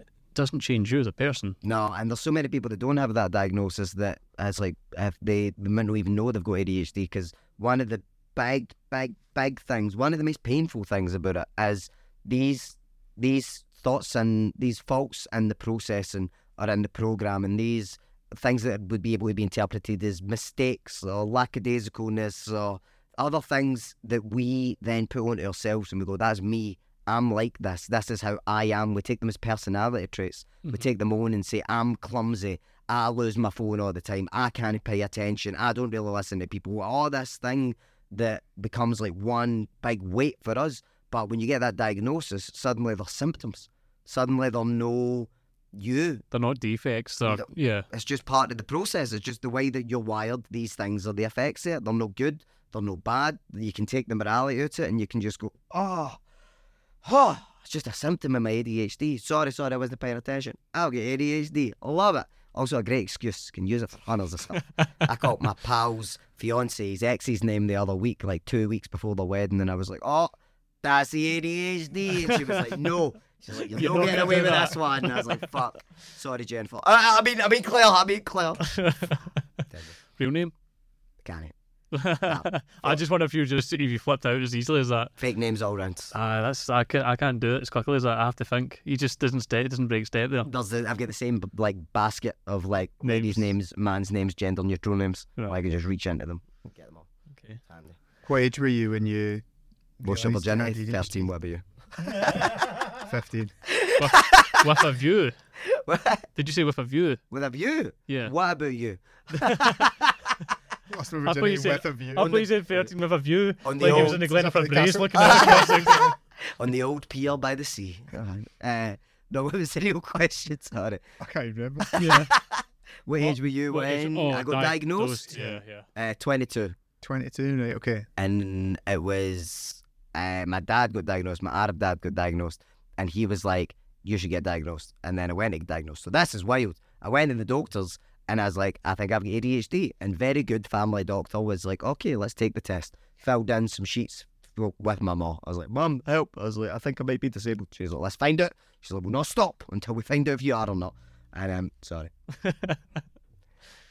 it doesn't change you as a person. No, and there's so many people that don't have that diagnosis that as like if they, they might not even know they've got ADHD because one of the big, big, big things, one of the most painful things about it is these these thoughts and these faults in the processing are in the program and these things that would be able to be interpreted as mistakes or lackadaisicalness or other things that we then put onto ourselves and we go, that's me. I'm like this. This is how I am. We take them as personality traits. We Mhm. take them on and say, I'm clumsy. I lose my phone all the time. I can't pay attention. I don't really listen to people. All this thing that becomes like one big weight for us. But when you get that diagnosis, suddenly there's symptoms. Suddenly there's no you. They're not defects. They're, yeah. It's just part of the process. It's just the way that you're wired. These things are the effects of it. They're no good. They're no bad. You can take the morality out of it and you can just go, oh, oh, it's just a symptom of my ADHD. Sorry, sorry, I wasn't paying attention. I'll get ADHD. I love it. Also, a great excuse. Can use it for hundreds of stuff. I called my pal's fiance's ex's name the other week, like two weeks before the wedding, and I was like, oh, that's the ADHD. And she was like, no. She's like, you're, You're not not getting away with that. this one. And I was like, fuck. Sorry, Jennifer. I, I mean, I mean, Claire. I mean, Claire. Real name? Can it? I just wonder if you just if you flipped out as easily as that. Fake names all round. Ah, that's I can't I can't do it as quickly as that. I have to think. He just doesn't step, doesn't break step there. Does the, I've got the same like basket of like ladies' names, man's names, gender neutral names. Right. I can just reach into them. and Get them all. Okay. Handy. What age were you when you? Most simple you had first team, what about you? Fifteen. with, with a view. Did you say with a view? With a view? Yeah. What about you? Lost my I thought you said- with a view. I thought you said 13 with a view. On the like he was old- in the Glenaford Something Brace castle. looking at the crossing. On the old pier by the sea. Uh, no, what was the real question? Sorry. I can't remember. yeah. What age were you What when oh, I got diagnosed? Yeah, yeah. Uh, 22. Twenty-two. Right. Okay. and it was uh, my dad got diagnosed, my Arab dad got diagnosed, and he was like, "You should get diagnosed." And then I went and diagnosed. So this is wild. I went in the doctors, and I was like, "I think I've got ADHD." And very good family doctor was like, "Okay, let's take the test." Filled in some sheets with my mom. I was like, "Mum, help!" I was like, "I think I might be disabled." She's like, "Let's find it." She's like, "We'll not stop until we find out if you are or not." And um, sorry.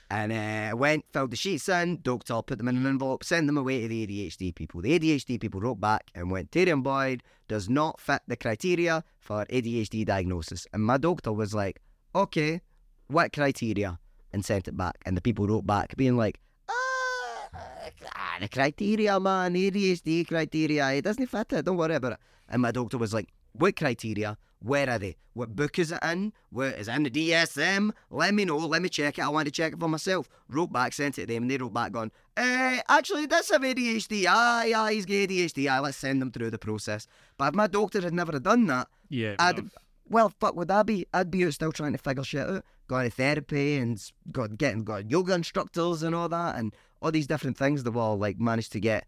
And uh, I went, filled the sheets in, doctor put them in an envelope, sent them away to the ADHD people. The ADHD people wrote back and went, Tayram Boyd does not fit the criteria for ADHD diagnosis. And my doctor was like, okay, what criteria? And sent it back. And the people wrote back, being like, ah, the criteria, man, ADHD criteria, it doesn't fit it, don't worry about it. And my doctor was like, what criteria? Where are they? What book is it in? Where is it in the DSM? Let me know. Let me check it. I want to check it for myself. Wrote back, sent it to them, and they wrote back, going, eh, actually, that's have ADHD. Aye, aye, he's got ADHD. Aye, let's send them through the process. But if my doctor had never done that, Yeah. I'd, well, fuck would that be? I'd be still trying to figure shit out. Going to therapy and got getting got yoga instructors and all that and all these different things that all like managed to get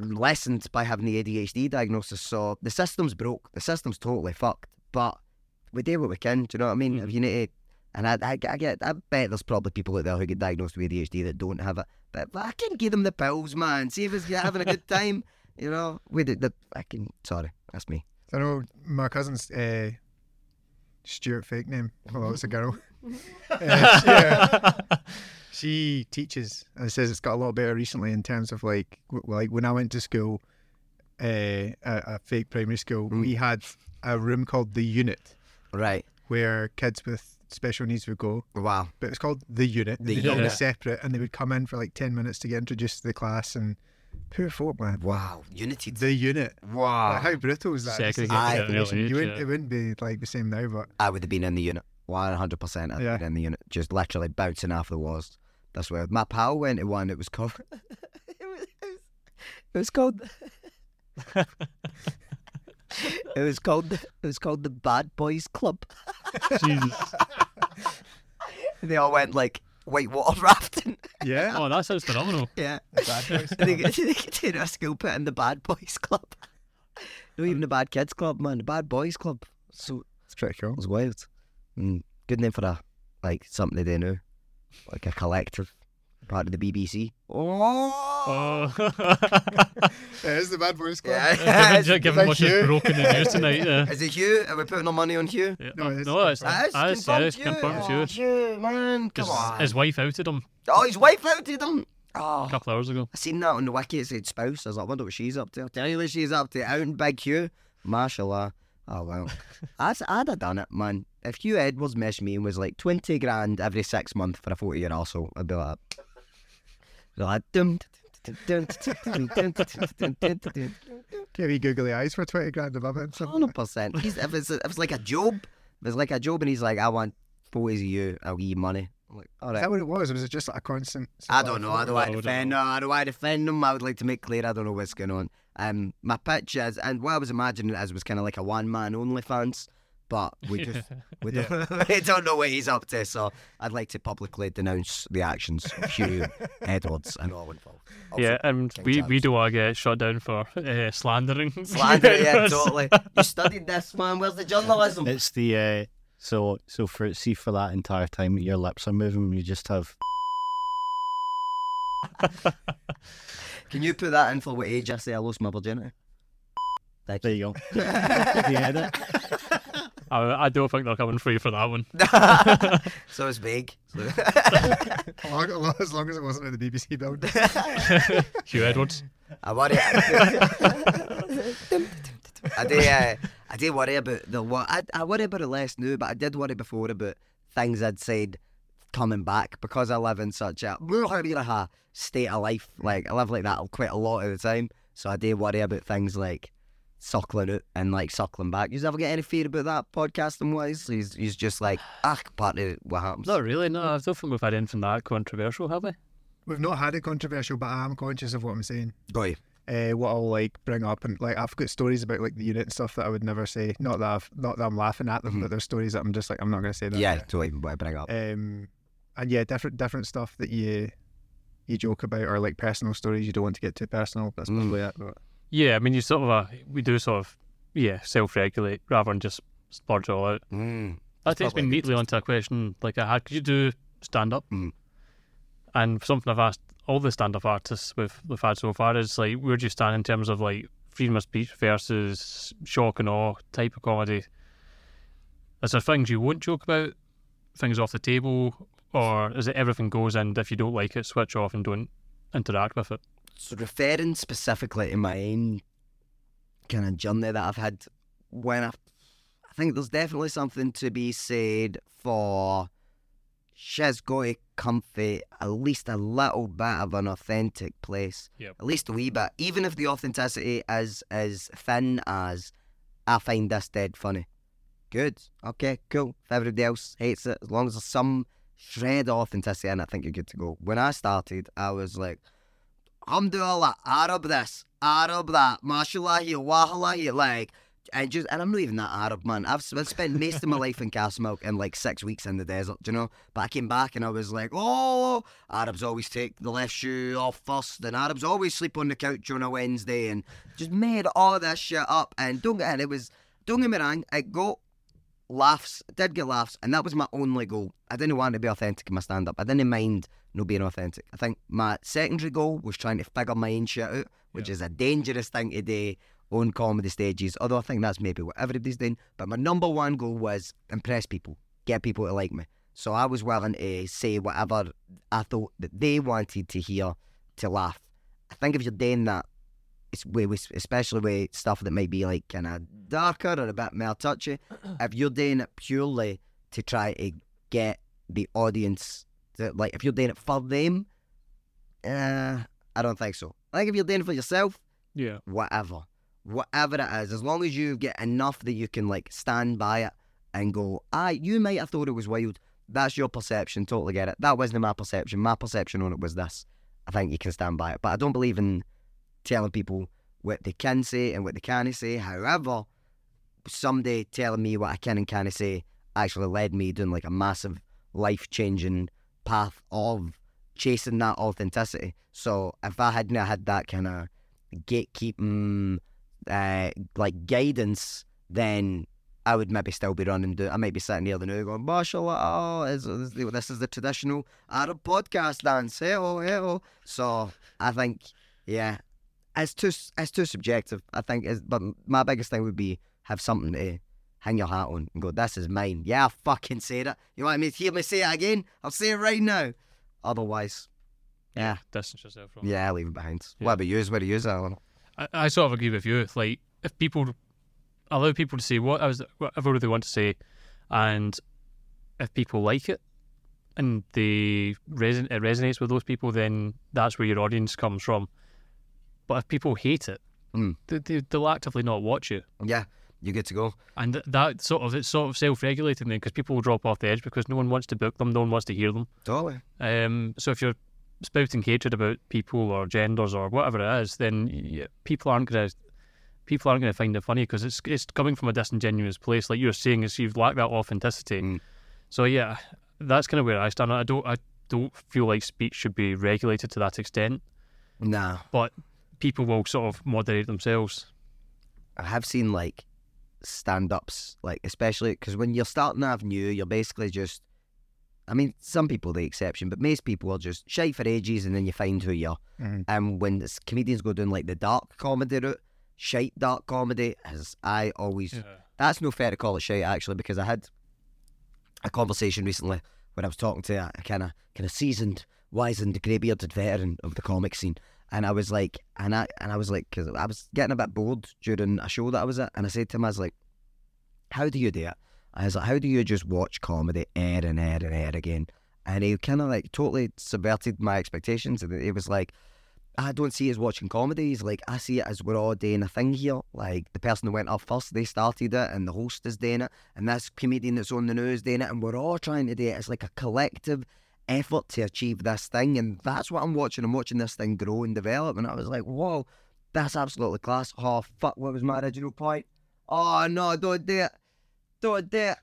lessened by having the ADHD diagnosis. So the system's broke. The system's totally fucked. But we do what we can. Do you know what I mean? If you need to, and I, I, I get, I bet there's probably people out there who get diagnosed with ADHD that don't have it. But, but I can give them the pills, man. See if it's you're having a good time. You know, with it, the I can. Sorry, that's me. I know my cousin's uh, Stuart fake name. Well, it's a girl. Uh, she, uh, she teaches and says it's got a lot better recently in terms of like w- like when I went to school, uh, a, a fake primary school, Mm. we had a room called the unit Right. where kids with special needs would go, Wow. but it's called the unit. The They did it Unit. separate, and they would come in for like ten minutes to get introduced to the class and. Poor folk, man. Wow. Unity. The unit. wow. Like, how brutal is that? This is Segregated the at an definition. early you wouldn't, yeah. It wouldn't be like the same now, but I would have been in the unit. 100% I'd Yeah. been in the unit. Just literally bouncing off the walls. That's where my pal went to one. It was called. it, was, it, was, it was called. it was called. It was called the Bad Boys Club. Jesus. They all went like whitewater rafting. yeah. Oh, that sounds phenomenal. yeah. Bad boys. they get they get to a school put in the Bad Boys Club. Not even the Bad Kids Club, man. The Bad Boys Club. So It's pretty cool. It was wild. Mm, good name for that. like something they know, like a collective part of the BBC. Oh, Oh. It is the Bad Boys Club. yeah. given given Thank what's you. just broken the news tonight. Yeah. Is it Huw? Are we putting our money on Huw? Yeah. No, it's no, it's, confirmed. Ah, it's, yeah, it's confirmed Oh, it's you. Huw, man, come 'Cause on. His wife outed him Oh, his wife outed him. Oh, a couple hours ago. I seen that on the wiki. It said spouse. I was like, I wonder what she's up to. I'll tell you what she's up to. Out in Big Huw. Mashallah. Oh, well. I'd, I'd have done it, man if Huw Edwards missed me and was like 20 grand every six months for a 40 year also, I'd be like, "Can dum, googly eyes for 20 grand above it. 100%. If, it's, if it's like a job, if it's like a job and he's like, I want photos of you, I'll give you money. I'm like, all right. Is that what it was? Or was it just like a constant? I don't know. I don't want to defend. No, I don't want to defend them. I would like to make clear I don't know what's going on. Um, my pitch is, and what I was imagining it as was kind of like a one man only fans but we just we don't, we don't know what he's up to. So I'd like to publicly denounce the actions of Huw Edwards and all involved. Yeah, and King we, we don't want to get shut down for uh, slandering. slander. yeah, totally. You studied this, man. Where's the journalism? It's the uh, so so for see for that entire time that your lips are moving, you just have Can you put that in for what age I say I lost my virginity? Thank there you. you go. the edit. I, I don't think they're coming free for that one. so it's big. So- As long, as it wasn't in the BBC building. Huw Edwards. I worry. I do. Uh, I do worry about the what. I, I worry about it less now, but I did worry before about things I'd said coming back because I live in such a state of life. Like I live like that quite a lot of the time, so I do worry about things like suckling it and like suckling back. You ever get any fear about that podcasting wise? He's he's just like ah, part of what happens. Not really, no. I don't think we've had anything that controversial, have we? We've not had it controversial, but I am conscious of what I'm saying. Got you. Uh, what I'll like bring up and like I've got stories about like the unit and stuff that I would never say. Not that I've, not that I'm laughing at them, Mhm. but there's stories that I'm just like I'm not going to say that. Yeah, totally. What I bring up. Um, and yeah, different different stuff that you you joke about or like personal stories you don't want to get too personal. That's Mm. probably it. But Yeah, I mean, you sort of, uh, we do sort of, yeah, self regulate rather than just splurge it all out. Mm. That takes me neatly onto a question like I had. Could you do stand up? Mm. And something I've asked all the stand up artists we've, we've had so far is like, where do you stand in terms of like freedom of speech versus shock and awe type of comedy? Is there things you won't joke about, things off the table, or is it everything goes and if you don't like it, switch off and don't interact with it? So referring specifically to my own kind of journey that I've had when I, I think there's definitely something to be said for she's got to at least a little bit of an authentic place. Yep. At least a wee bit. Even if the authenticity is as thin as I find this dead funny. Good. Okay, cool. If everybody else hates it, as long as there's some shred of authenticity in it, I think you're good to go. When I started, I was like, Alhamdulillah, Arab this, Arab that, mashallah here, wahala here, like, and just, and I'm not even that Arab, man. I've, I've spent most of my life in Castlemilk and like six weeks in the desert, do you know? But I came back and I was like, oh, Arabs always take the left shoe off first, and Arabs always sleep on the couch on a Wednesday, and just made all this shit up. And don't get, and it was, don't get me wrong, I got laughs, did get laughs, and that was my only goal. I didn't want to be authentic in my stand up. I didn't mind no being authentic. I think my secondary goal was trying to figure my own shit out, which is a dangerous thing to do on comedy stages. Although I think that's maybe what everybody's doing. But my number one goal was impress people, get people to like me. So I was willing to say whatever I thought that they wanted to hear to laugh. I think if you're doing that, it's with, with- especially with stuff that might be like kind of darker or a bit more touchy. if you're doing it purely to try to get the audience, to, like if you're doing it for them, uh, I don't think so. I think if you're doing it for yourself, Yeah. whatever, whatever it is, as long as you get enough that you can like stand by it and go, ah, you might have thought it was wild. That's your perception. Totally get it. That wasn't my perception. My perception on it was this. I think you can stand by it. But I don't believe in telling people what they can say and what they can't say. However, somebody telling me what I can and can't say actually led me down like a massive life changing path of chasing that authenticity. So if I hadn't had that kind of gatekeeping uh, like guidance, then I would maybe still be running. Do I might be sitting here the now going, "Mashallah, oh, is, is, this is the traditional Arab podcast dance." Oh, hey, oh. So I think, yeah, it's too it's too subjective. I think, but my biggest thing would be have something to hang your hat on and go, "This is mine." Yeah, I fucking said it. You want me to hear me say it again? I'll say it right now. Otherwise, yeah, Distance yourself from it. yeah, leave it behind. Yeah. What about you? What do you Alan? I, I sort of agree with you. Like, if people allow people to say what I was, whatever they want to say, and if people like it and they reson- it resonates with those people, then that's where your audience comes from. But if people hate it, Mm. they, they, they'll actively not watch you. Yeah, you're good to go. And th- that sort of it's sort of self-regulating then because people will drop off the edge because no one wants to book them, no one wants to hear them. Totally. Um, so if you're spouting hatred about people or genders or whatever it is, then y- people aren't gonna people aren't gonna find it funny because it's it's coming from a disingenuous place, like you're saying, is you've lacked that authenticity. Mm. So yeah, that's kind of where I stand. I don't I don't feel like speech should be regulated to that extent, Nah. but people will sort of moderate themselves. I have seen like stand ups, like especially because when you're starting out new, you're basically just. I mean, some people the exception, but most people are just shy for ages, and then you find who you are. Mhm. And when this, comedians go down like the dark comedy route, shite dark comedy, as I always that's no fair to call it shite actually because I had a conversation recently when I was talking to a kind of kind of seasoned, wizened, grey bearded veteran of the comic scene, and I was like, and I and I was like, because I was getting a bit bored during a show that I was at, and I said to him, I was like, how do you do it? I was like, how do you just watch comedy air and air and air again? And he kind of like totally subverted my expectations. And he was like, I don't see it as watching comedy. He's like, I see it as we're all doing a thing here. Like the person that went up first, they started it, and the host is doing it, and this comedian that's on the news doing it, and we're all trying to do it. It's like a collective effort to achieve this thing, and that's what I'm watching. I'm watching this thing grow and develop, and I was like, whoa, that's absolutely class. Oh fuck, what was my original point? Oh no, don't do it, don't do it.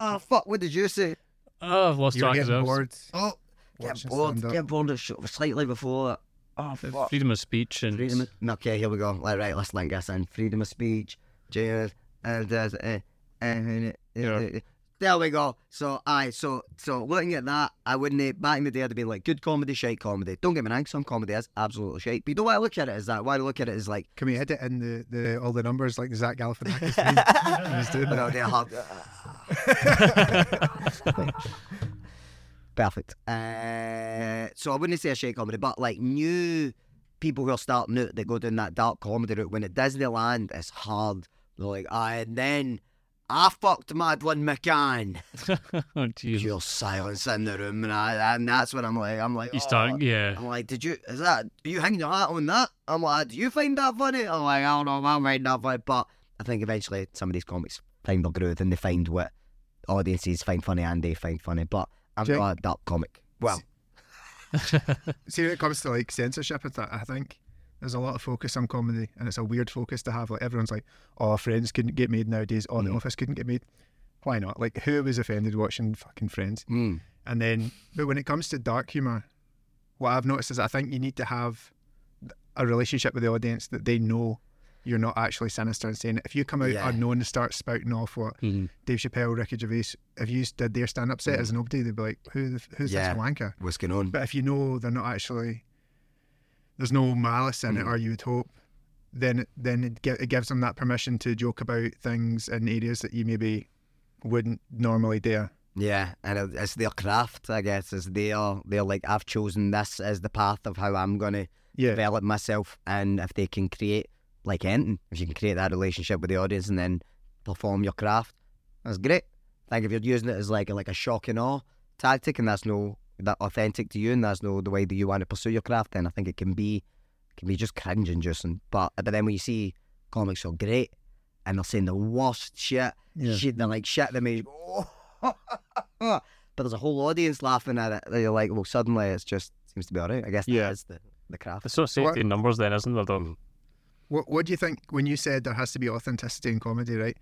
Oh fuck, what did you say? Oh, I've lost You were track of getting bored. Oh, get watching bored, stand-up. get bored of shit slightly before that. Oh fuck. Freedom of speech and Freedom of, okay, here we go. Like, right, let's link this in. Freedom of speech. James, uh, there's, uh, uh, uh, Yeah. There we go. So, aye, so so looking at that, I wouldn't have, back in the day, I'd have been like, good comedy, shite comedy. Don't get me wrong, some comedy is absolutely shite. But you know why I look at it as that? Why I look at it as like, Can we edit in the, the all the numbers like the Zach Galifianakis thing? He was doing no, that. they're hard. Perfect. Uh, so I wouldn't say a shite comedy, but like new people who are starting out that go down that dark comedy route, when at Disneyland, it's hard. They're like, aye, and then I fucked Madeleine McCann. oh Jesus. Pure silence in the room, and, I, and that's when I'm like, I'm like, You "Oh." start, yeah. I'm like, did you, is that, are you hanging your hat on that? I'm like, do you find that funny? I'm like, I don't know, I'm find that funny. But I think eventually some of these comics find their groove and they find what audiences find funny and they find funny. But I'm Jake- not a dark comic. Well, See, when it comes to like censorship, and that, I think there's a lot of focus on comedy, and it's a weird focus to have. Like everyone's like, "Oh, Friends couldn't get made nowadays. Oh, The Mm. Office couldn't get made." Why not? Like, who was offended watching fucking Friends? mm, And then, but when it comes to dark humor, what I've noticed is I think you need to have a relationship with the audience that they know you're not actually sinister and saying. If you come out Yeah. unknown and start spouting off what Mhm. Dave Chappelle, Ricky Gervais, if you did their stand-up set as nobody, they'd be like, "Who? The, who's Yeah. this wanker?" what's going on? But if you know they're not actually, there's no malice in it, Mhm. or you would hope, then it- then it, it gives them that permission to joke about things in areas that you maybe wouldn't normally dare. Yeah, and it's their craft, I guess. It's their, they're like, I've chosen this as the path of how I'm going to Yeah, develop myself. And if they can create, like anything, if you can create that relationship with the audience and then perform your craft, that's great. I think if you're using it as like a, like a shock and awe tactic, and that's no that authentic to you, and that's no the way that you want to pursue your craft, then I think it can be can be just cringe inducing. But but then when you see comics are great and they're saying the worst shit, Yeah. shit, they're like shit they made you go, but there's a whole audience laughing at it. They're like, well, suddenly it's just seems to be alright. I guess Yeah. that is the the craft. It's sort of So what- safety in numbers then, isn't there? Though? What What do you think when you said there has to be authenticity in comedy, right?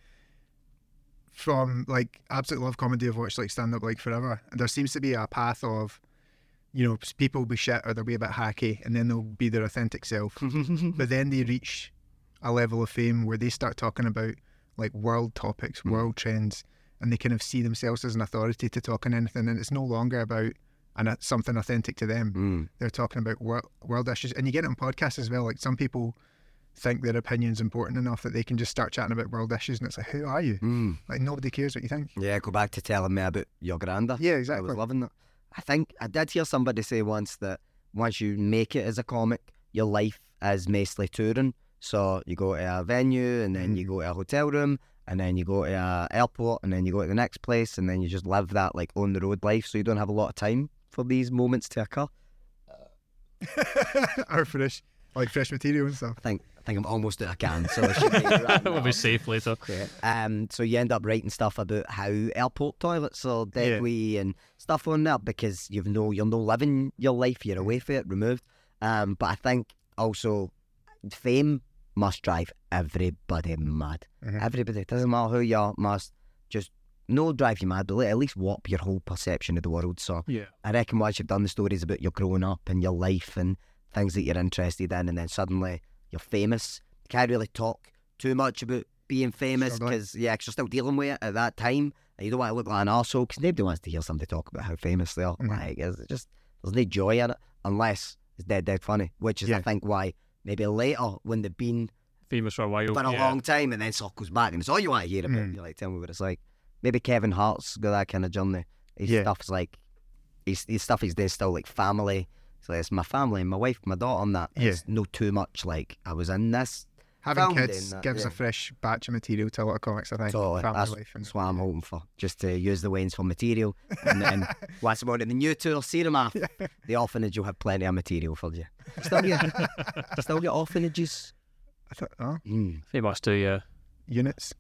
From like absolute love comedy, I've watched like stand up like forever, and there seems to be a path of, you know, people will be shit or they'll be a bit hacky, and then they'll be their authentic self. but then they reach a level of fame where they start talking about like world topics, Mm. world trends, and they kind of see themselves as an authority to talk on anything, and it's no longer about and uh, something authentic to them. Mm. They're talking about world, world issues, and you get it on podcasts as well. Like some people think their opinion's important enough that they can just start chatting about world issues, and it's like, who are you? Mm. Like nobody cares what you think. Yeah, go back to telling me about your granda. Yeah, I exactly. was loving that. I think I did hear somebody say once that once you make it as a comic, your life is mostly touring. So you go to a venue and then Mhm. you go to a hotel room and then you go to a airport and then you go to the next place and then you just live that like on the road life. So you don't have a lot of time for these moments to occur. or fresh, like fresh material and stuff. I think I think I'm almost out of can, so I should be we'll be safe later. Yeah. Um, so you end up writing stuff about how airport toilets are deadly and stuff on that because you've no you're no living your life, you're away from it, removed. Um, but I think also fame must drive everybody mad. Mhm. Everybody doesn't matter who you are, must just no drive you mad, but at least warp your whole perception of the world. So Yeah. I reckon once you've done the stories about your growing up and your life and things that you're interested in, and then suddenly you're famous, you can't really talk too much about being famous Struggling. because yeah, 'cause you're still dealing with it at that time, and you don't want to look like an arsehole because nobody wants to hear somebody talk about how famous they are. Mhm. Like it's just there's no joy in it unless it's dead dead funny, which is I think why maybe later when they've been Famous for a while. for a yeah. long time and then circles back and it's all you want to hear about. Mm. You're like, tell me what it's like. Maybe Kevin Hart's got that kind of journey. His Yeah. stuff's like, his, his stuff is there still like family. So it's my family, my wife, my daughter, and that. Yeah. It's no too much like I was in this. Having kids that, gives yeah. a fresh batch of material to a lot of comics. I think. Totally. Family That's, life and that's what I'm hoping for. Just to use the Waynes for material. And then once I'm on the new tour, see them off. The orphanage will have plenty of material for you. Still get, still get orphanages. I thought, oh, Mm. They must do, yeah. units.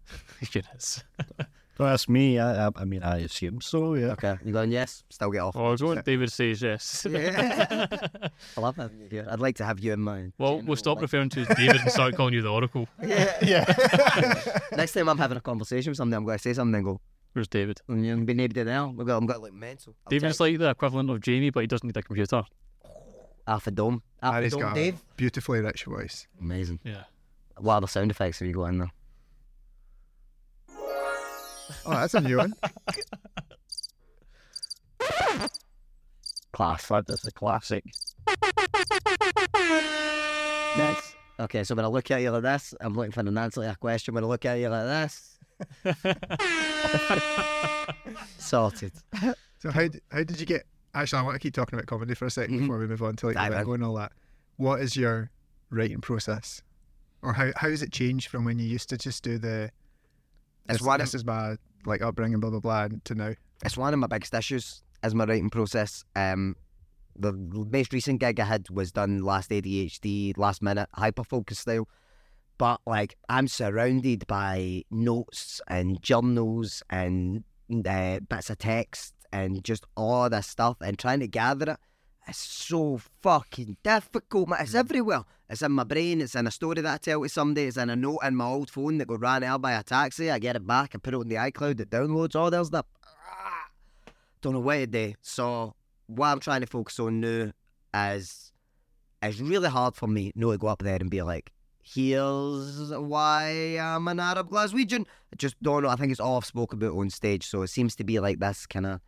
Goodness. Don't ask me. I, I, I mean, I assume so. Yeah. Okay, you going yes? Still get off. Oh, orphanages. go David says yes. Yeah. I love having you here. I'd like to have you in mind. well, we'll stop referring to David and start calling you the Oracle. Yeah. Yeah. Next time I'm having a conversation with somebody, I'm going to say something and go, Where's David? Mm, and you'll be nobody there. We've got, I'm got like mental. I'll David's like the equivalent of Jamie, but he doesn't need a computer. half a dome. Half a dome, got Dave. a beautifully rich voice. Amazing. Yeah. What other sound effects have you got in there? Oh, that's a new one. Class. That's a classic. Next. Okay, so when I look at you like this, I'm looking for an answer to a question. When I look at you like this, sorted. So how how did you get? Actually, I want to keep talking about comedy for a 2nd Mhm. before we move on to like Dive the in. bingo and all that. What is your writing process, or how how has it changed from when you used to just do the? It's This, one of this is my like upbringing, blah blah blah, to now. it's one of my biggest issues is my writing process. Um, the most recent gig I had was done last ADHD, last minute, hyper focus style. But like, I'm surrounded by notes and journals and uh, bits of text and just all this stuff and trying to gather it. It's so fucking difficult, man. It's everywhere. It's in my brain. It's in a story that I tell to somebody. It's in a note in my old phone that got ran out by a taxi. I get it back. I put it on the iCloud. It downloads. Oh, there's the. Don't know what to. So what I'm trying to focus on now is it's really hard for me not to go up there and be like, here's why I'm an Arab Glaswegian. I just don't know. I think it's all I've spoken about on stage. So it seems to be like this kind of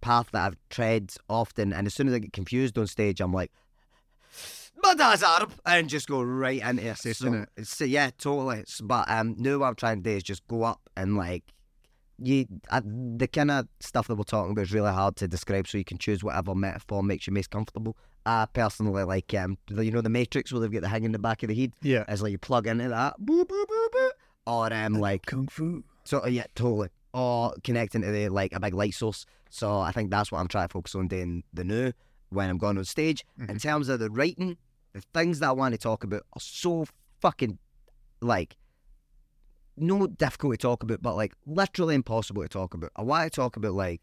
path that I've tread often. And as soon as I get confused on stage, I'm like, my dad's Arab, and just go right into it. Safe, So, so yeah, totally. But um, now what I'm trying to do is just go up and like, you uh, the kind of stuff that we're talking about is really hard to describe. So you can choose whatever metaphor makes you most comfortable. I personally like um, the- you know, the Matrix where they've got the hang in the back of the head. Yeah. It's like you plug into that, boo, boo, boo, boo, or um, like Kung Fu. so uh, yeah, totally. Or connecting to the like a big light source. So I think that's what I'm trying to focus on doing the new when I'm going on stage. In mm-hmm. terms of the writing, the things that I want to talk about are so fucking like no difficult to talk about, but like literally impossible to talk about. I want to talk about like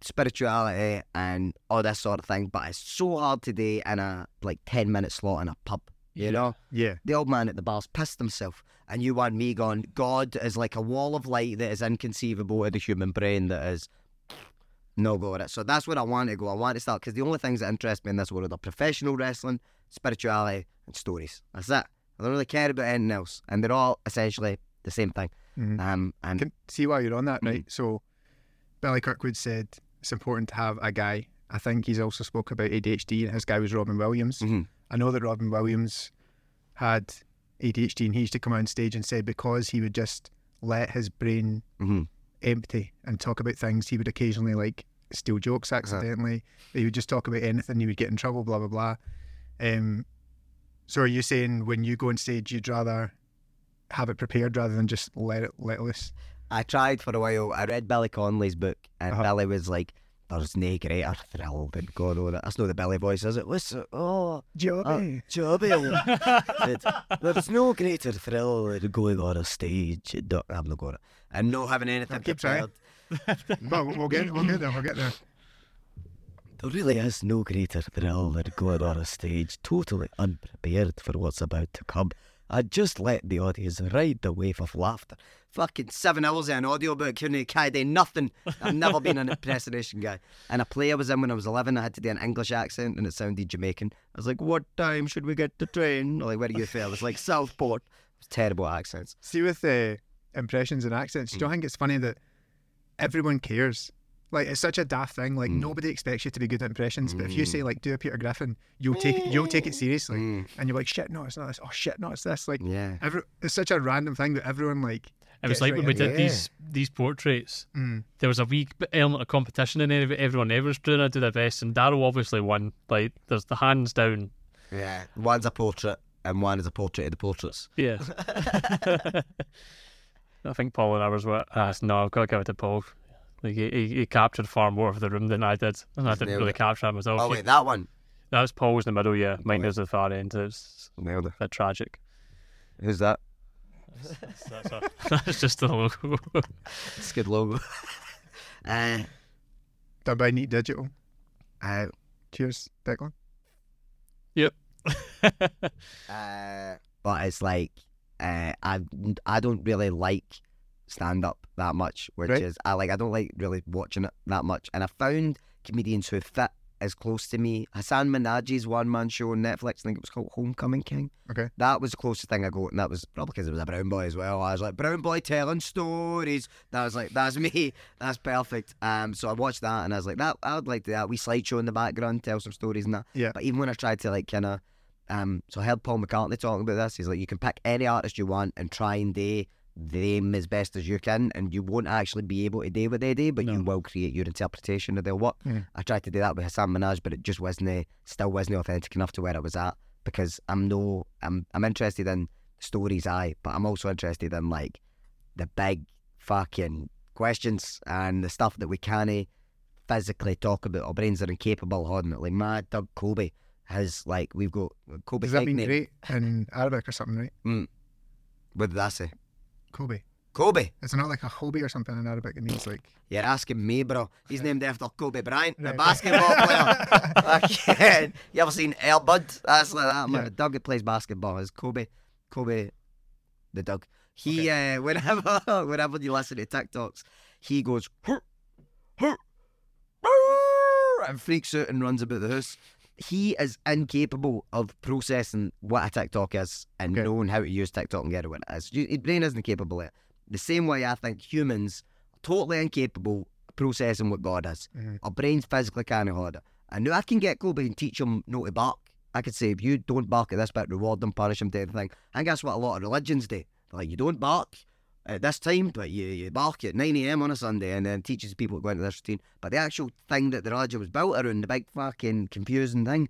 spirituality and all this sort of thing, but it's so hard today in a like ten minute slot in a pub. You know? Yeah. the old man at the bar's pissed himself, and you want me going, God is like a wall of light that is inconceivable to the human brain that is no go at it. So that's where I want to go. I want to start because the only things that interest me in this world are professional wrestling, spirituality, and stories. That's it. I don't really care about anything else, and they're all essentially the same thing. Mhm. Um, and Can see why you're on that, Mm-hmm. right? So, Billy Kirkwood said it's important to have a guy. I think he's also spoke about ADHD, and his guy was Robin Williams. Mhm. I know that Robin Williams had ADHD, and he used to come on stage and say because he would just let his brain Mhm. empty and talk about things, he would occasionally like steal jokes Uh-huh. accidentally. He would just talk about anything. He would get in trouble. Blah blah blah. Um, so are you saying when you go on stage, you'd rather have it prepared rather than just let it let loose? I tried for a while. I read Billy Connolly's book, and Uh-huh. Billy was like, there's nae greater thrill than going on it. That's not the Billy voice, is it? Listen, oh, Joby. Uh, Jobby. There's no greater thrill than going on a stage. No, I'm not going to. And not having anything keep trying. prepared. well, we'll get we'll get there. We'll get there. There really is no greater thrill than going on a stage totally unprepared for what's about to come. I just let the audience ride the wave of laughter. Fucking seven hours of an audiobook, couldn't carry nothing. I've never been an impersonation guy. And a play I was in when I was 11, I had to do an English accent and it sounded Jamaican. I was like, what time should we get the train? Or Like, where do you feel? It was like Southport. It was terrible accents. See with uh, impressions and accents, do you think it's funny that everyone cares? Like it's such a daft thing. Like Mm. nobody expects you to be good at impressions, but if you say like do a Peter Griffin, you'll take it, you'll take it seriously, Mm. and you're like shit, no, it's not this. Oh shit, no, it's this. Like Yeah. every, it's such a random thing that everyone like. It was like right when we into. did these these portraits. Mm. There was a wee element of competition in it. Everyone ever was trying to do their best, and Daryl obviously won. Like there's the hands down. Yeah. One's a portrait and one is a portrait of the portraits. Yeah. I think Paul and I was what? Ah, no, I've got to give it to Paul. Like he, he, he captured far more of the room than I did, and I didn't nailed really it. capture that myself. Oh, wait, that one. That was Paul's in the middle, yeah. Mine was at the far end. It's Nailed it. a bit tragic. Who's that? That's, a, that's just the logo. It's a good logo. uh, Done by Neat Digital. uh, Cheers, Declan. Uh, but it's like uh, I I don't really like stand up that much, which Right. is I like I don't like really watching it that much. And I found comedians who fit as close to me. Hasan Minhaj's one man show on Netflix, I think it was called Homecoming King. Okay. That was the closest thing I got, and that was probably because it was a brown boy as well. I was like, brown boy telling stories. That was like, that's me. That's perfect. Um, so I watched that, and I was like, that I would like to do that. We slideshow in the background, tell some stories and that. Yeah. But even when I tried to like kind of, um, so I heard Paul McCartney talking about this. He's like, you can pick any artist you want and try and do them as best as you can, and you won't actually be able to do what they do, but you will create your interpretation of their work. Mm. I tried to do that with Hasan Minhaj, but it just wasn't, uh, still wasn't authentic enough to where I was at because I'm no, I'm, I'm interested in stories, I, but I'm also interested in like the big fucking questions and the stuff that we can't physically talk about. Our brains are incapable of holding it. Like my Doug Kobe has like we've got Kobe. Does that mean great in Arabic or something, right? What did I say? Kobe. Kobe. It's not like a Hobie or something in Arabic. It means like You're asking me, bro. He's named after Kobe Bryant, the Right. basketball player. You ever seen Air Bud? That's like that, man. Yeah. Doug that plays basketball is Kobe. Kobe, the Doug. He, uh, whenever, whenever you listen to TikToks, he goes, "Hur, hur, hur," and freaks out and runs about the house. He is incapable of processing what a TikTok is and Okay. knowing how to use TikTok and get it what it is. His brain isn't capable of it. The same way I think humans are totally incapable of processing what God is. Mhm. Our brains physically can't hold it. I know I can get Kobe and teach him not to bark. I could say, if you don't bark at this bit, reward them, punish them, do everything. I think that's what a lot of religions do. They're like, you don't bark Uh, at this time, but you, you bark at 9 a.m. on a Sunday and then teaches people to go into this routine. But the actual thing that the religion was built around, the big fucking confusing thing,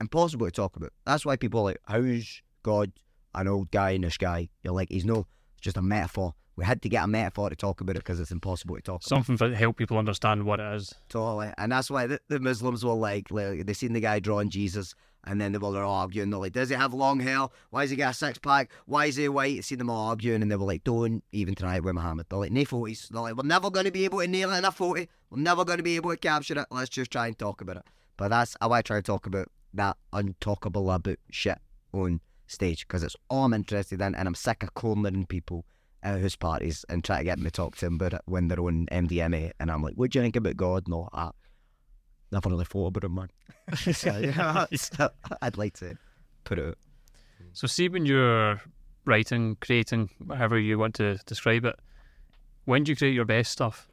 impossible to talk about. That's why people are like, how's God an old guy in the sky? You're like, he's no, it's just a metaphor. We had to get a metaphor to talk about it because it's impossible to talk about. Something to help people understand what it is. Totally. And that's why the, the Muslims were like, like, they seen the guy drawing Jesus and then they were arguing. They're like, does he have long hair? Why has he got a six pack? Why is he white? See them all arguing and they were like, don't even try it with Muhammad. They're like, photos. They're like, we're never going to be able to nail it in a photo. We're never going to be able to capture it. Let's just try and talk about it. But that's how I try to talk about that untalkable about shit on stage because it's all I'm interested in and I'm sick of cornering people at house parties and try to get them to talk to them about it when they're on MDMA. And I'm like, what do you think about God? No, I never really thought about him, man. so, yeah, so I'd like to put it out. So, see, when you're writing, creating, however you want to describe it, when do you create your best stuff?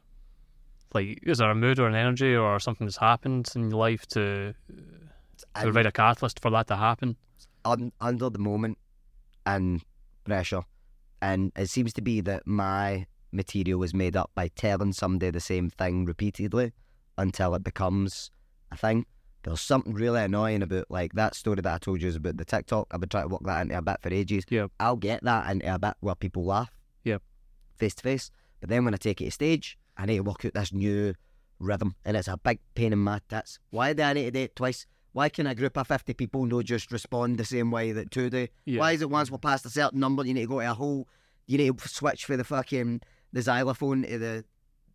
Like, is there a mood or an energy or something that's happened in your life to, to And provide a catalyst for that to happen? un- under the moment and pressure. And it seems to be that my material is made up by telling somebody the same thing repeatedly until it becomes a thing. There's something really annoying about like that story that I told you is about the TikTok. I've been trying to work that into a bit for ages. Yeah. I'll get that into a bit where people laugh. Yeah. Face to face. But then when I take it to stage, I need to work out this new rhythm, and it's a big pain in my tits. Why do I need to do it twice? Why can a group of 50 people not just respond the same way that two do? Yeah. Why is it once we're past a certain number, you need to go to a whole, you need to switch for the fucking, the xylophone to the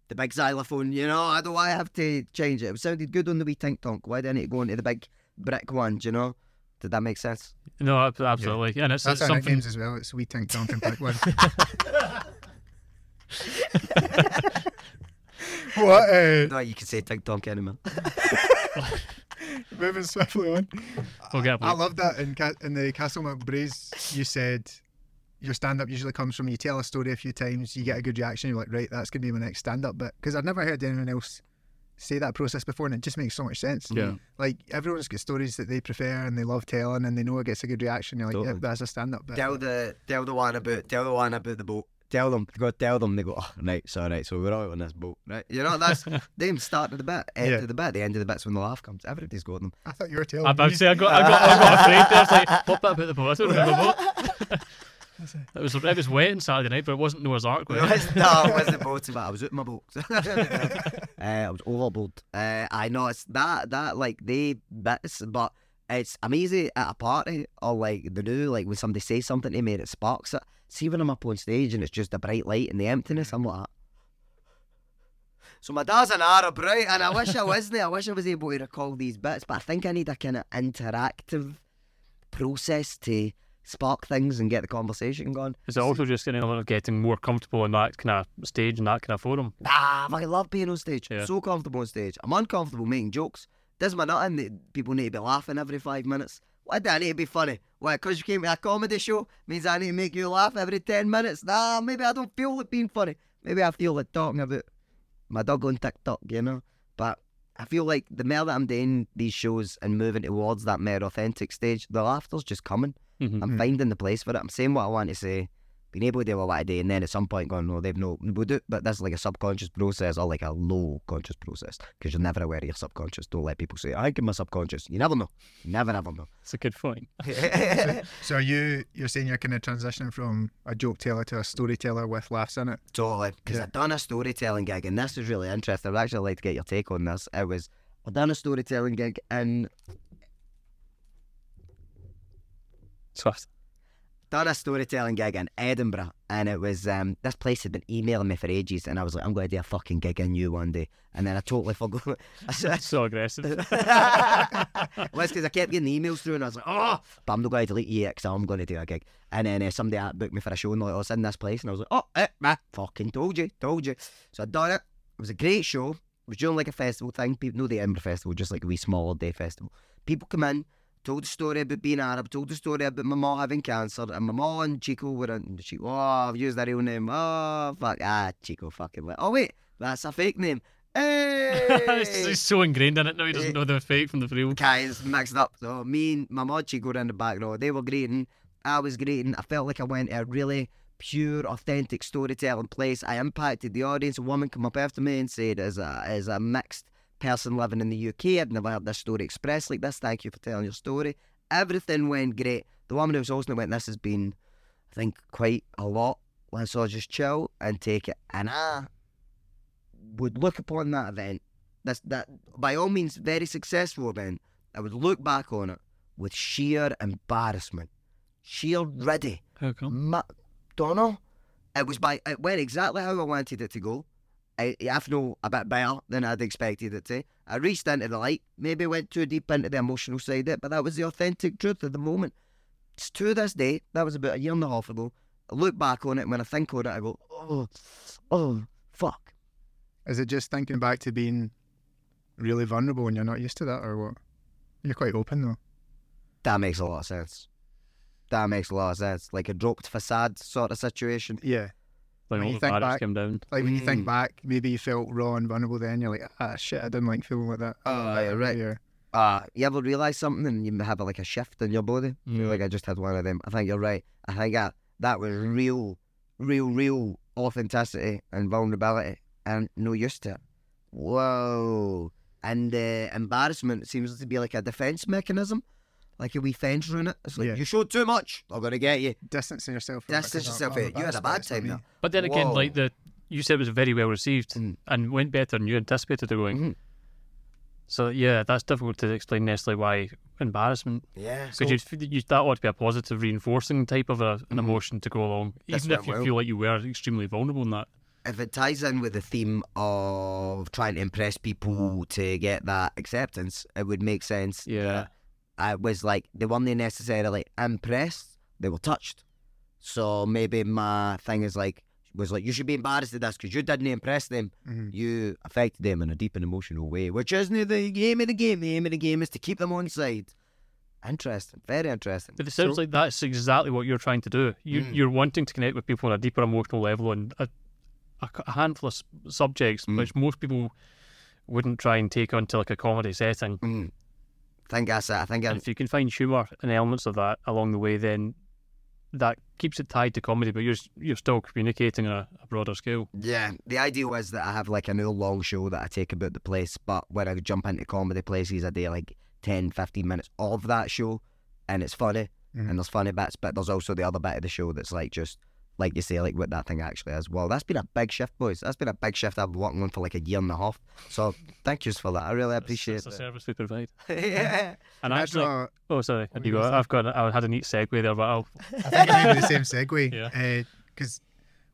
the big xylophone, you know? I don't why I have to change it. It sounded good on the wee tink tonk. Why do I need to go into the big brick one, do you know? Did that make sense? No, ab- absolutely. And it's, That's it's our something. nicknames as well. It's Wee Tink Tonk and Pick One. what? Uh, No, you can say tink tonk anymore. moving swiftly on. We'll get I love that in, Ca- in the Castle McBraze. You said your stand up usually comes from you tell a story a few times, you get a good reaction, you're like, right, that's going to be my next stand up But Because I've never heard anyone else say that process before, and it just makes so much sense. Yeah. Like everyone's got stories that they prefer and they love telling, and they know it gets a good reaction. You're like, Totally. yeah, that's a stand up bit. Tell the tell the one about tell the one about the boat. Tell them, go tell them. They go, oh, right, so right, so we're out on this boat, right? You know, that's them start of the bit, end Yeah. of the bit, the end of the bit's when the laugh comes. Everybody's got them. I thought you were telling I'm about me. to say I got, I got, I got afraid there. I was like, what bit about the boat? I don't remember what. It was it was wet on Saturday night, but it wasn't Noah's Ark. no, Was it? it wasn't boat, but I was out my boat. uh, I was overboard. Uh, I know it's that that like they bits, but it's amazing at a party or like the new like when somebody says something to me and it sparks it. See when I'm up on stage and it's just a bright light and the emptiness, I'm like. So my dad's an Arab, right? And I wish I wasn't. I wish I was able to recall these bits, but I think I need a kind of interactive process to spark things and get the conversation going. Is it also just getting a lot of getting more comfortable in that kind of stage and that kind of forum? Ah, I love being on stage. Yeah. So comfortable on stage. I'm uncomfortable making jokes. Does my nothing that people need to be laughing every five minutes. Why do I need to be funny? Why? Because you came to a comedy show means I need to make you laugh every ten minutes. Nah, maybe I don't feel like being funny. Maybe I feel like talking about my dog on TikTok, you know. But I feel like the more that I'm doing these shows and moving towards that more authentic stage, the laughter's just coming. Mhm. I'm finding the place for it. I'm saying what I want to say, being able to do what I do, and then at some point going, no, they've no, we'll do, but that's like a subconscious process or like a low conscious process because you're never aware of your subconscious. Don't let people say, I give my subconscious. You never know. You never, never know. It's a good point. So are you you're saying you're kind of transitioning from a joke teller to a storyteller with laughs in it? Totally. Because Yeah. I've done a storytelling gig, and this is really interesting. I'd actually like to get your take on this. It was, I've done a storytelling gig in Swift. done a storytelling gig in Edinburgh, and it was um, this place had been emailing me for ages, and I was like, I'm going to do a fucking gig in you one day, and then I totally forgot. That's So aggressive. well, it's because I kept getting the emails through, and I was like, oh, but I'm not going to delete you because I'm going to do a gig. And then uh, somebody booked me for a show, and like, I was in this place, and I was like, oh, eh, meh, fucking told you, told you. So I done it. It was a great show. It was doing like a festival thing. People know the Edinburgh Festival, just like a wee smaller day festival. People come in, told the story about being Arab, told the story about my mom having er cancer, and my mom and Chico were in. Chico, oh, I've used that real name. Oh, fuck, ah, Chico, fucking. Went. Oh wait, that's a fake name. He's Hey. he's so ingrained in it er- now. He doesn't know the fake from the real. guys mixed up. So me and my mod Chico were in the back row. They were greeting. I was greeting. I felt like I went to a really pure, authentic storytelling place. I impacted the audience. A woman came up after me and said, as a as a mixed person living in the UK, I've never heard this story expressed like this. Thank you for telling your story. Everything went great. The woman who was hosting it went, This has been, I think, quite a lot. Let's all just chill and take it. And I would look upon that event that's that by all means very successful event. I would look back on it with sheer embarrassment, sheer ready. How come? Ma- don't know. It was by it went exactly how I wanted it to go. I, I feel a bit better than I'd expected it to. I reached into the light, maybe went too deep into the emotional side of it, but that was the authentic truth of the moment. It's to this day, that was about a year and a half ago. I look back on it, and when I think on it, I go, oh, oh, fuck. Is it just thinking back to being really vulnerable when you're not used to that, or what? You're quite open though. That makes a lot of sense. That makes a lot of sense. Like a dropped facade sort of situation. Yeah. Like When you think back- came down. Like when you think Mm. back, maybe you felt raw and vulnerable then. You're like, ah, shit, I didn't like feeling like that. Oh, yeah, right. Yeah. Uh, you ever realise something and you have like a shift in your body? I feel Yeah. like I just had one of them. I think you're right. I think I, that was real, real, real authenticity and vulnerability and no used to it. Whoa. And uh, embarrassment seems to be like a defence mechanism, like a wee fence in it. It's like, Yeah. you showed too much, I'm going to get you. Distancing yourself. From it, 'cause Distance yourself I'm. You had a embarrassed, bad but time me. now. But then again, Whoa. like the you said it was very well received Mm. and went better than you anticipated it going. Mhm. So yeah, that's difficult to explain necessarily why embarrassment Yeah. because you you that ought to be a positive reinforcing type of a, an Mhm. emotion to go along, even if you I will. feel like you were extremely vulnerable in that. if it ties in with the theme of trying to impress people to get that acceptance, it would make sense. Yeah. I was like, they weren't necessarily impressed, they were touched. So maybe my thing is like, was like, you should be embarrassed at this because you didn't impress them. Mhm. You affected them in a deep and emotional way, which isn't the aim of the game. The aim of the game is to keep them on side. Interesting, very interesting. But it sounds So- like that's exactly what you're trying to do. You, Mm. You're wanting to connect with people on a deeper emotional level on a, a, a handful of subjects Mm. which most people wouldn't try and take onto like a comedy setting. Mm. I think that's it. I think And if you can find humour and elements of that along the way, then that keeps it tied to comedy, but you're you're still communicating on a, a broader scale. Yeah, the idea is that I have like an hour long show that I take about the place, but when I jump into comedy places, I do like 10, 15 minutes of that show, and it's funny, Mhm. and there's funny bits, but there's also the other bit of the show that's like just, like you say, like what that thing actually is. Well, that's been a big shift, boys. That's been a big shift I've been working on for like a year and a half. So thank yous for that. I really appreciate it's, it's a service we provide. yeah. And That's actually, not- oh sorry, what have you you got? gonna I've got. I had a neat segue there, but I'll. I think it may be the same segue. Yeah. Because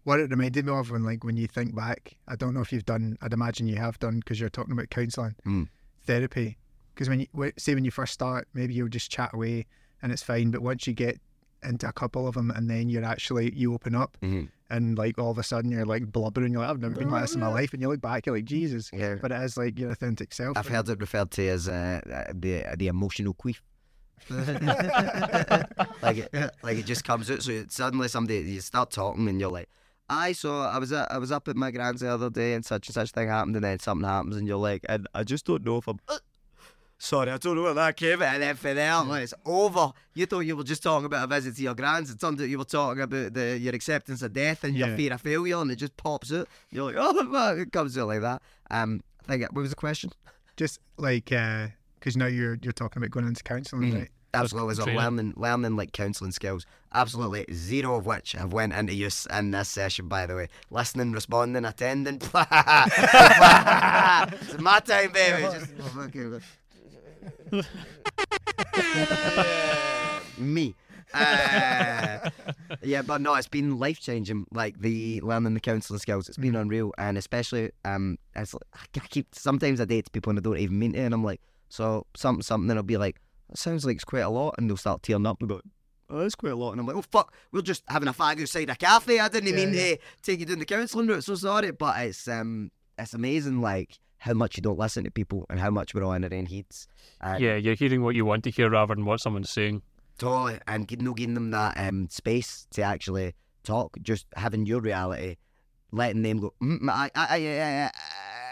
what it reminded me of when, like, when you think back, I don't know if you've done. I'd imagine you have done because you're talking about counselling, Mm. therapy. Because when you wh- say when you first start, maybe you'll just chat away and it's fine. But once you get into a couple of them, and then you're actually you open up, Mhm. and like all of a sudden you're like blubbering. You're like, I've never been like this in my life, and you look back, you're like, Jesus. Yeah. But it is like your authentic self. I've heard it referred to as uh, uh, the the emotional queef. like it, like it just comes out. So it- suddenly somebody you start talking and you're like, I saw I was at, I was up at my grand's the other day and such and such thing happened and then something happens and you're like, and I just don't know if I'm. Uh, Sorry, I don't know where that came in. And then for there, when it's over, you thought you were just talking about a visit to your grand's. It turned out you were talking about the, your acceptance of death and your Yeah. fear of failure, and it just pops out. You're like, oh, well, it comes out like that. Um, I think, what was the question? just like because now you're you're talking about going into counselling, Mhm. right? Absolutely, so training. learning, learning like counselling skills. Absolutely zero of which have went into use in this session. By the way, listening, responding, attending. it's my time, baby. Just, me. Uh, yeah, but no, it's been life changing. Like the learning the counselling skills, it's been unreal, and especially um, it's like, I keep sometimes I date people and I don't even mean to, and I'm like, so something something, and I'll be like, that sounds like it's quite a lot, and they'll start tearing up and go. Oh, that's quite a lot. And I'm like, oh, fuck, we're just having a fag outside a cafe. I didn't Yeah, mean yeah. to take you down the counselling route. So sorry. But it's um, it's amazing, like, how much you don't listen to people and how much we're all in our own heads. And Yeah, you're hearing what you want to hear rather than what someone's saying. Totally, and gi- no giving them that um, space to actually talk, just having your reality, letting them go. Mm, I, I, I, I,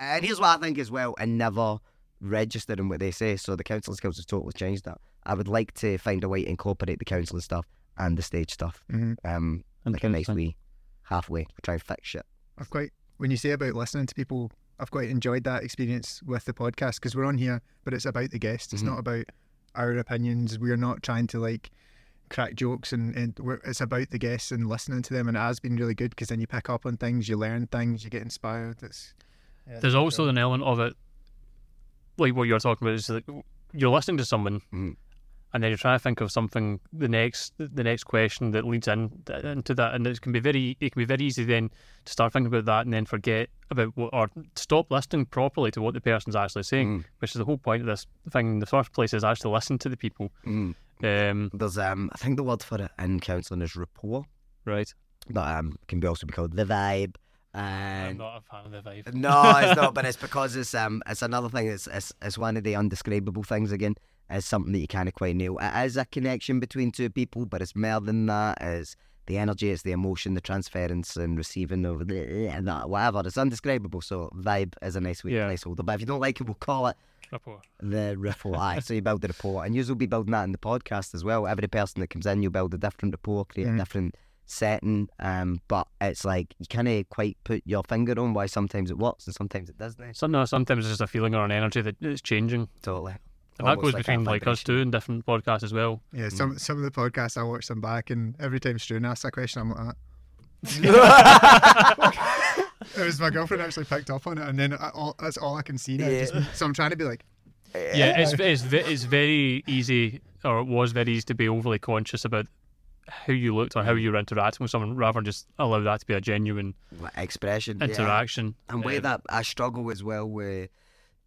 I, and here's what I think as well, and never registering what they say. So the counselling skills has totally changed that. I would like to find a way to incorporate the counselling stuff and the stage stuff. Mhm. Um, like a nice wee halfway. Try and fix shit. I've quite when you say about listening to people, I've quite enjoyed that experience with the podcast because we're on here, but it's about the guest. It's Mhm. not about our opinions. We're not trying to like crack jokes, and, and we're, it's about the guests and listening to them. And it has been really good because then you pick up on things, you learn things, you get inspired. It's yeah, There's also cool. an element of it, like what you're talking about, is like you're listening to someone, Mhm. And then you're trying to think of something the next the next question that leads in into that, and it can be very it can be very easy then to start thinking about that and then forget about what or stop listening properly to what the person's actually saying, Mm. which is the whole point of this thing in the first place is actually listen to the people. Mm. Um, There's um, I think the word for it in counselling is rapport, right. but um, can be also be called the vibe. I'm not a fan of the vibe. No, it's not. But it's because it's um, it's another thing. It's it's, it's one of the undescribable things again. It's something that you kind of quite nail. It is a connection between two people, but it's more than that. It's the energy, it's the emotion, the transference, and receiving of that whatever. It's undescribable. So vibe is a nice way Yeah. placeholder. But if you don't like it, we'll call it Rapport. the rapport. Aye, so you build the rapport, and you will be building that in the podcast as well. Every person that comes in, you build a different rapport, create a Mhm. different setting. Um, but it's like you can't quite put your finger on why sometimes it works and sometimes it doesn't. So, no, sometimes it's just a feeling or an energy that is changing. Totally. And that goes like between like us vibration. two and different podcasts as well. yeah. Some some of the podcasts I watch them back, and every time Struan asks a question, I'm like, that. it was my girlfriend actually picked up on it, and then I, all, that's all I can see now. Yeah. Just, so I'm trying to be like, Yeah, it's it's it's very easy, or it was very easy to be overly conscious about how you looked or how you were interacting with someone, rather than just allow that to be a genuine Like, expression. yeah. interaction. And way Um, that I struggle as well with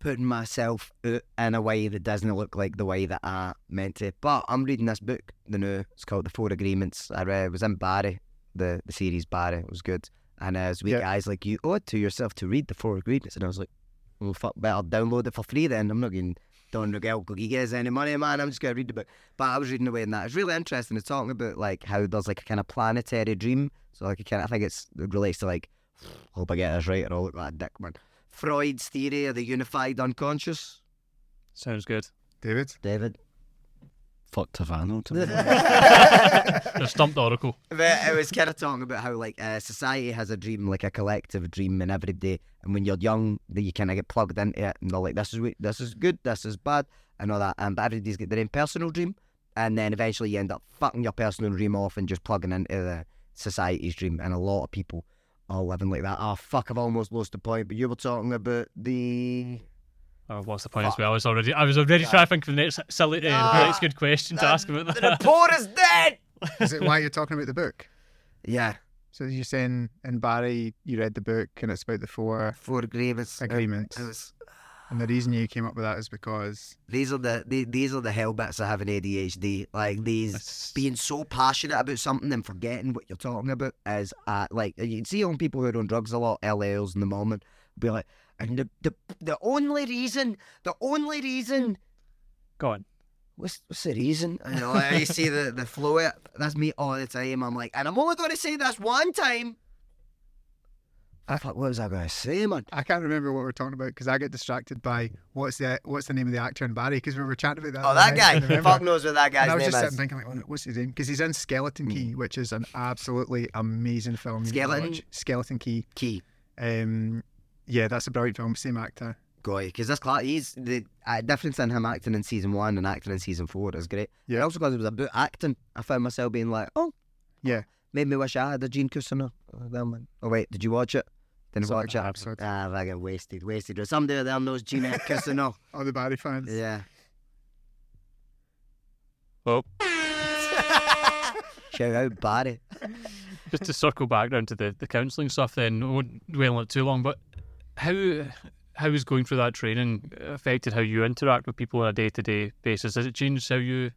putting myself out in a way that doesn't look like the way that I meant to. But I'm reading this book, the new, it's called The Four Agreements. I read, it was in Barry, the, the series Barry. It was good. And uh, as we Yeah. guys like, you owe it to yourself to read The Four Agreements. And I was like, well, fuck, better download it for free then. I'm not getting Don Miguel Gigas any money, man. I'm just going to read the book. But I was reading away in that. It's really interesting. It's talking about like how there's like a kind of planetary dream. So like a kind of, I think it's, it relates to like hope I get this right or I'll look like a dick, man. Freud's theory of the unified unconscious. sounds good. David, David. Fuck Tavano. To me. The stumped oracle. But it was kind of talking about how like uh, society has a dream, like a collective dream, and every day, and when you're young, that you kind of get plugged into it, and they're like, "This is we- this is good, this is bad," and all that. And but everybody's got their own personal dream, and then eventually you end up fucking your personal dream off and just plugging into the society's dream. And a lot of people are living like that. Oh fuck! I've almost lost the point. But you were talking about the Oh, what's the point as well? I was already, I was already trying to think of the next silly, uh, the Ah, next good question to ask about that. the that. report is dead. is it why you're talking about the book? Yeah, So you're saying in Barry, you read the book, and it's about the four four agreements. agreements, It was, and the reason you came up with that is because these are the, the these are the hell bits of having ADHD. Like these That's- being so passionate about something and forgetting what you're talking about is uh, like you can see on people who are on drugs a lot, LLs in the moment, be like, and the, the the only reason, the only reason, Go on. what's what's the reason? You know, like, you see the the flow. it- That's me all the time. I'm like, and I'm only going to say this one time. I thought, what was I going to say, man? I can't remember what we're talking about because I get distracted by what's the what's the name of the actor in Barry because we were chatting about that. Oh, that other night, I guy. Fuck knows what that And guy's I was just is. sitting thinking, like, what's his name? Because he's in Skeleton Key, which is an absolutely amazing film. you need to Skeleton? Skeleton Key. Key. Um, yeah, that's a brilliant film. Same actor. Goy, because this class, he's the uh, difference in him acting in season one and acting in season four is great. Yeah. Also, because it was about acting, I found myself being like, oh, Yeah. made me wish I had a Gene Cousineau. Oh. Oh wait, did you watch it? Didn't Saw watch a it. episode. Ah, fucking wasted, wasted. Or somebody there knows Gene Cousineau. All the Barry fans. Yeah. Well, Shout out Barry. just to circle back down to the, the counselling stuff, then I won't dwell on it too long. But how how has going through that training affected how you interact with people on a day to day basis? Has it changed how you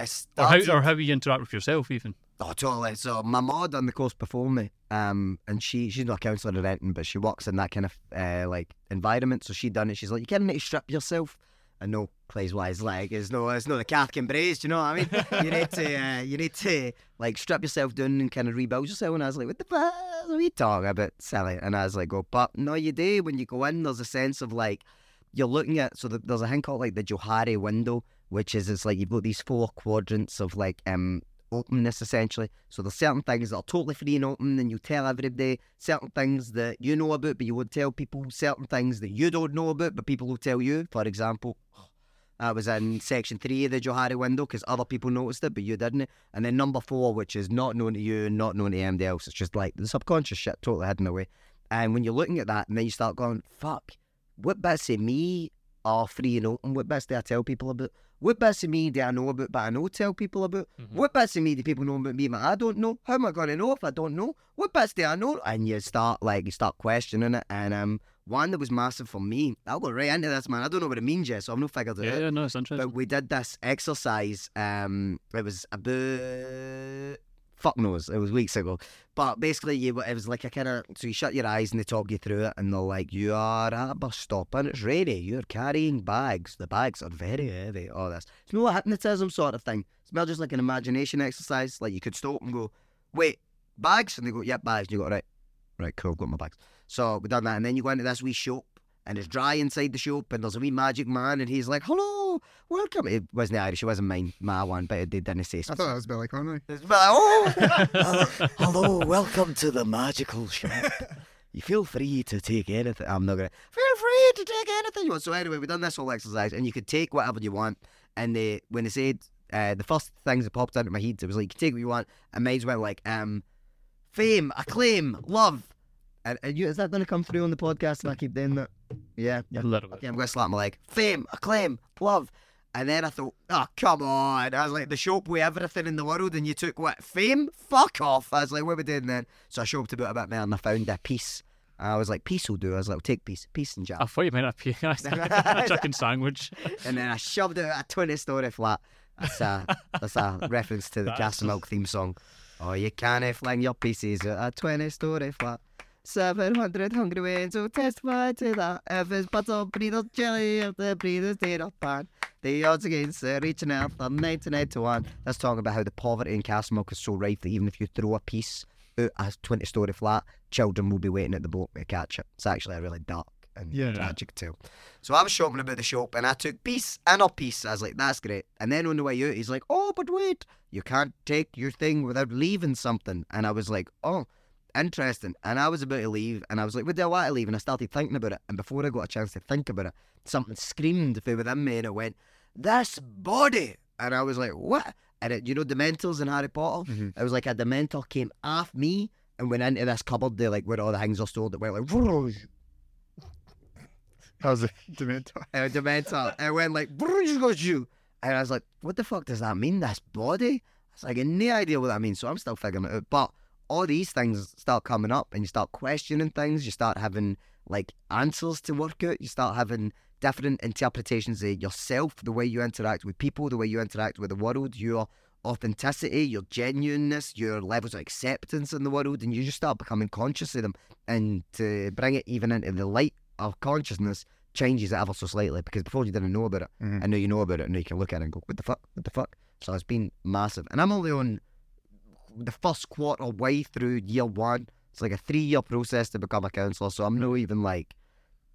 I or how or how you interact with yourself even? Oh, totally. So my mom done the course before me, um, and she she's not a counsellor or anything, but she works in that kind of uh, like environment. So she done it. She's like, you kind of need to strip yourself. And no, plays wise like it's no it's not the Catholic embrace, you know what I mean? you need to uh, you need to like strip yourself down and kind of rebuild yourself. And I was like, what the fuck are you talking about, Sally? And I was like, oh, but no, you do. When you go in, there's a sense of like you're looking at. So the, there's a thing called like the Johari window, which is it's like you've got these four quadrants of like um openness essentially. So there's certain things that are totally free and open and you tell everybody, certain things that you know about but you won't tell people, certain things that you don't know about but people will tell you. For example, I was in section three of the Johari window because other people noticed it but you didn't. And then number four, which is not known to you and not known to anybody else. It's just like the subconscious shit totally hidden away. And when you're looking at that and then you start going, fuck, what bits of me are free and open? What bits do I tell people about? What bits of me do I know about but I know tell people about? What bits of me do people know about me but I don't know? How am I going to know if I don't know? What bits do I know? And you start like you start questioning it. And um, one that was massive for me, I'll go right into this man. I don't know what it means yet, so I've not figured it Yeah, out. yeah, no, it's interesting. But we did this exercise. Um, it was about fuck knows. It was weeks ago. But basically, you it was like a kind of so you shut your eyes and they talk you through it, and they're like, "You are at a bus stop and it's ready. You're carrying bags. The bags are very heavy. Oh, All this. It's no hypnotism sort of thing. It's more just like an imagination exercise. Like you could stop and go, "Wait, bags?" And they go, "Yep, bags." And you go, "Right, right, cool. Got my bags." So we done that, and then you go into this wee shop. And it's dry inside the shop, and there's a wee magic man, and he's like, "Hello, welcome." It wasn't Irish, it wasn't mine, my one, but it didn't say. I thought that was Billy Connolly. It's like, oh, hello, hello, welcome to the magical shop. You feel free to take anything. I'm not gonna feel free to take anything you want. So anyway, we've done this whole exercise, and you could take whatever you want. And they, when they said uh, the first things that popped into my head, it was like, you can take what you want. And mine went like, um, fame, acclaim, love. And, and you, is that going to come through on the podcast if I keep doing that? Yeah. A little bit. Okay, I'm going to slap my leg. Fame, acclaim, love. And then I thought, oh, come on. I was like, the shop with everything in the world, and you took what? Fame? Fuck off. I was like, what are we doing then? So I shopped about a bit more and I found a piece. I was like, peace will do. I was like, I'll take peace. Peace and jam. I thought you meant a, pe- a chicken sandwich. and then I shoved it at a 20 story flat. That's a, that's a reference to the Castlemilk theme song. Oh, you can't fling your pieces at a 20 story flat. 700 hungry winds will testify to that. If it's butter, breeder, jelly, if the breeder's dead or pan. The odds against uh, reaching out are 99 to 1. That's talking about how the poverty in Castlemilk is so rife that even if you throw a piece out a 20 story flat, children will be waiting at the boat to catch it. It's actually a really dark and Yeah. tragic tale. So I was shopping about the shop and I took piece and a piece. I was like, that's great. And then on the way out, he's like, oh, but wait, you can't take your thing without leaving something. And I was like, oh, interesting. And I was about to leave and I was like, would I want to leave? And I started thinking about it. And before I got a chance to think about it, something screamed from within me and it went, this body. And I was like, what? And it, you know, Dementors in Harry Potter? Mhm. It was like a Dementor came off me and went into this cupboard there, like where all the things are stored that went like, "Vroom." That was a Dementor. uh, Dementor. and went like, "Vroom." and I was like, what the fuck does that mean? This body? I was like, no idea what that means. So I'm still figuring it out. But all these things start coming up and you start questioning things. You start having like answers to work out. You start having different interpretations of yourself, the way you interact with people, the way you interact with the world, your authenticity, your genuineness, your levels of acceptance in the world, and you just start becoming conscious of them. And to bring it even into the light of consciousness changes it ever so slightly because before you didn't know about it, Mhm. and now you know about it, and now you can look at it and go, "What the fuck? What the fuck?" So it's been massive, and I'm only on the first quarter way through year one. It's like a three-year process to become a counsellor, so I'm not even like,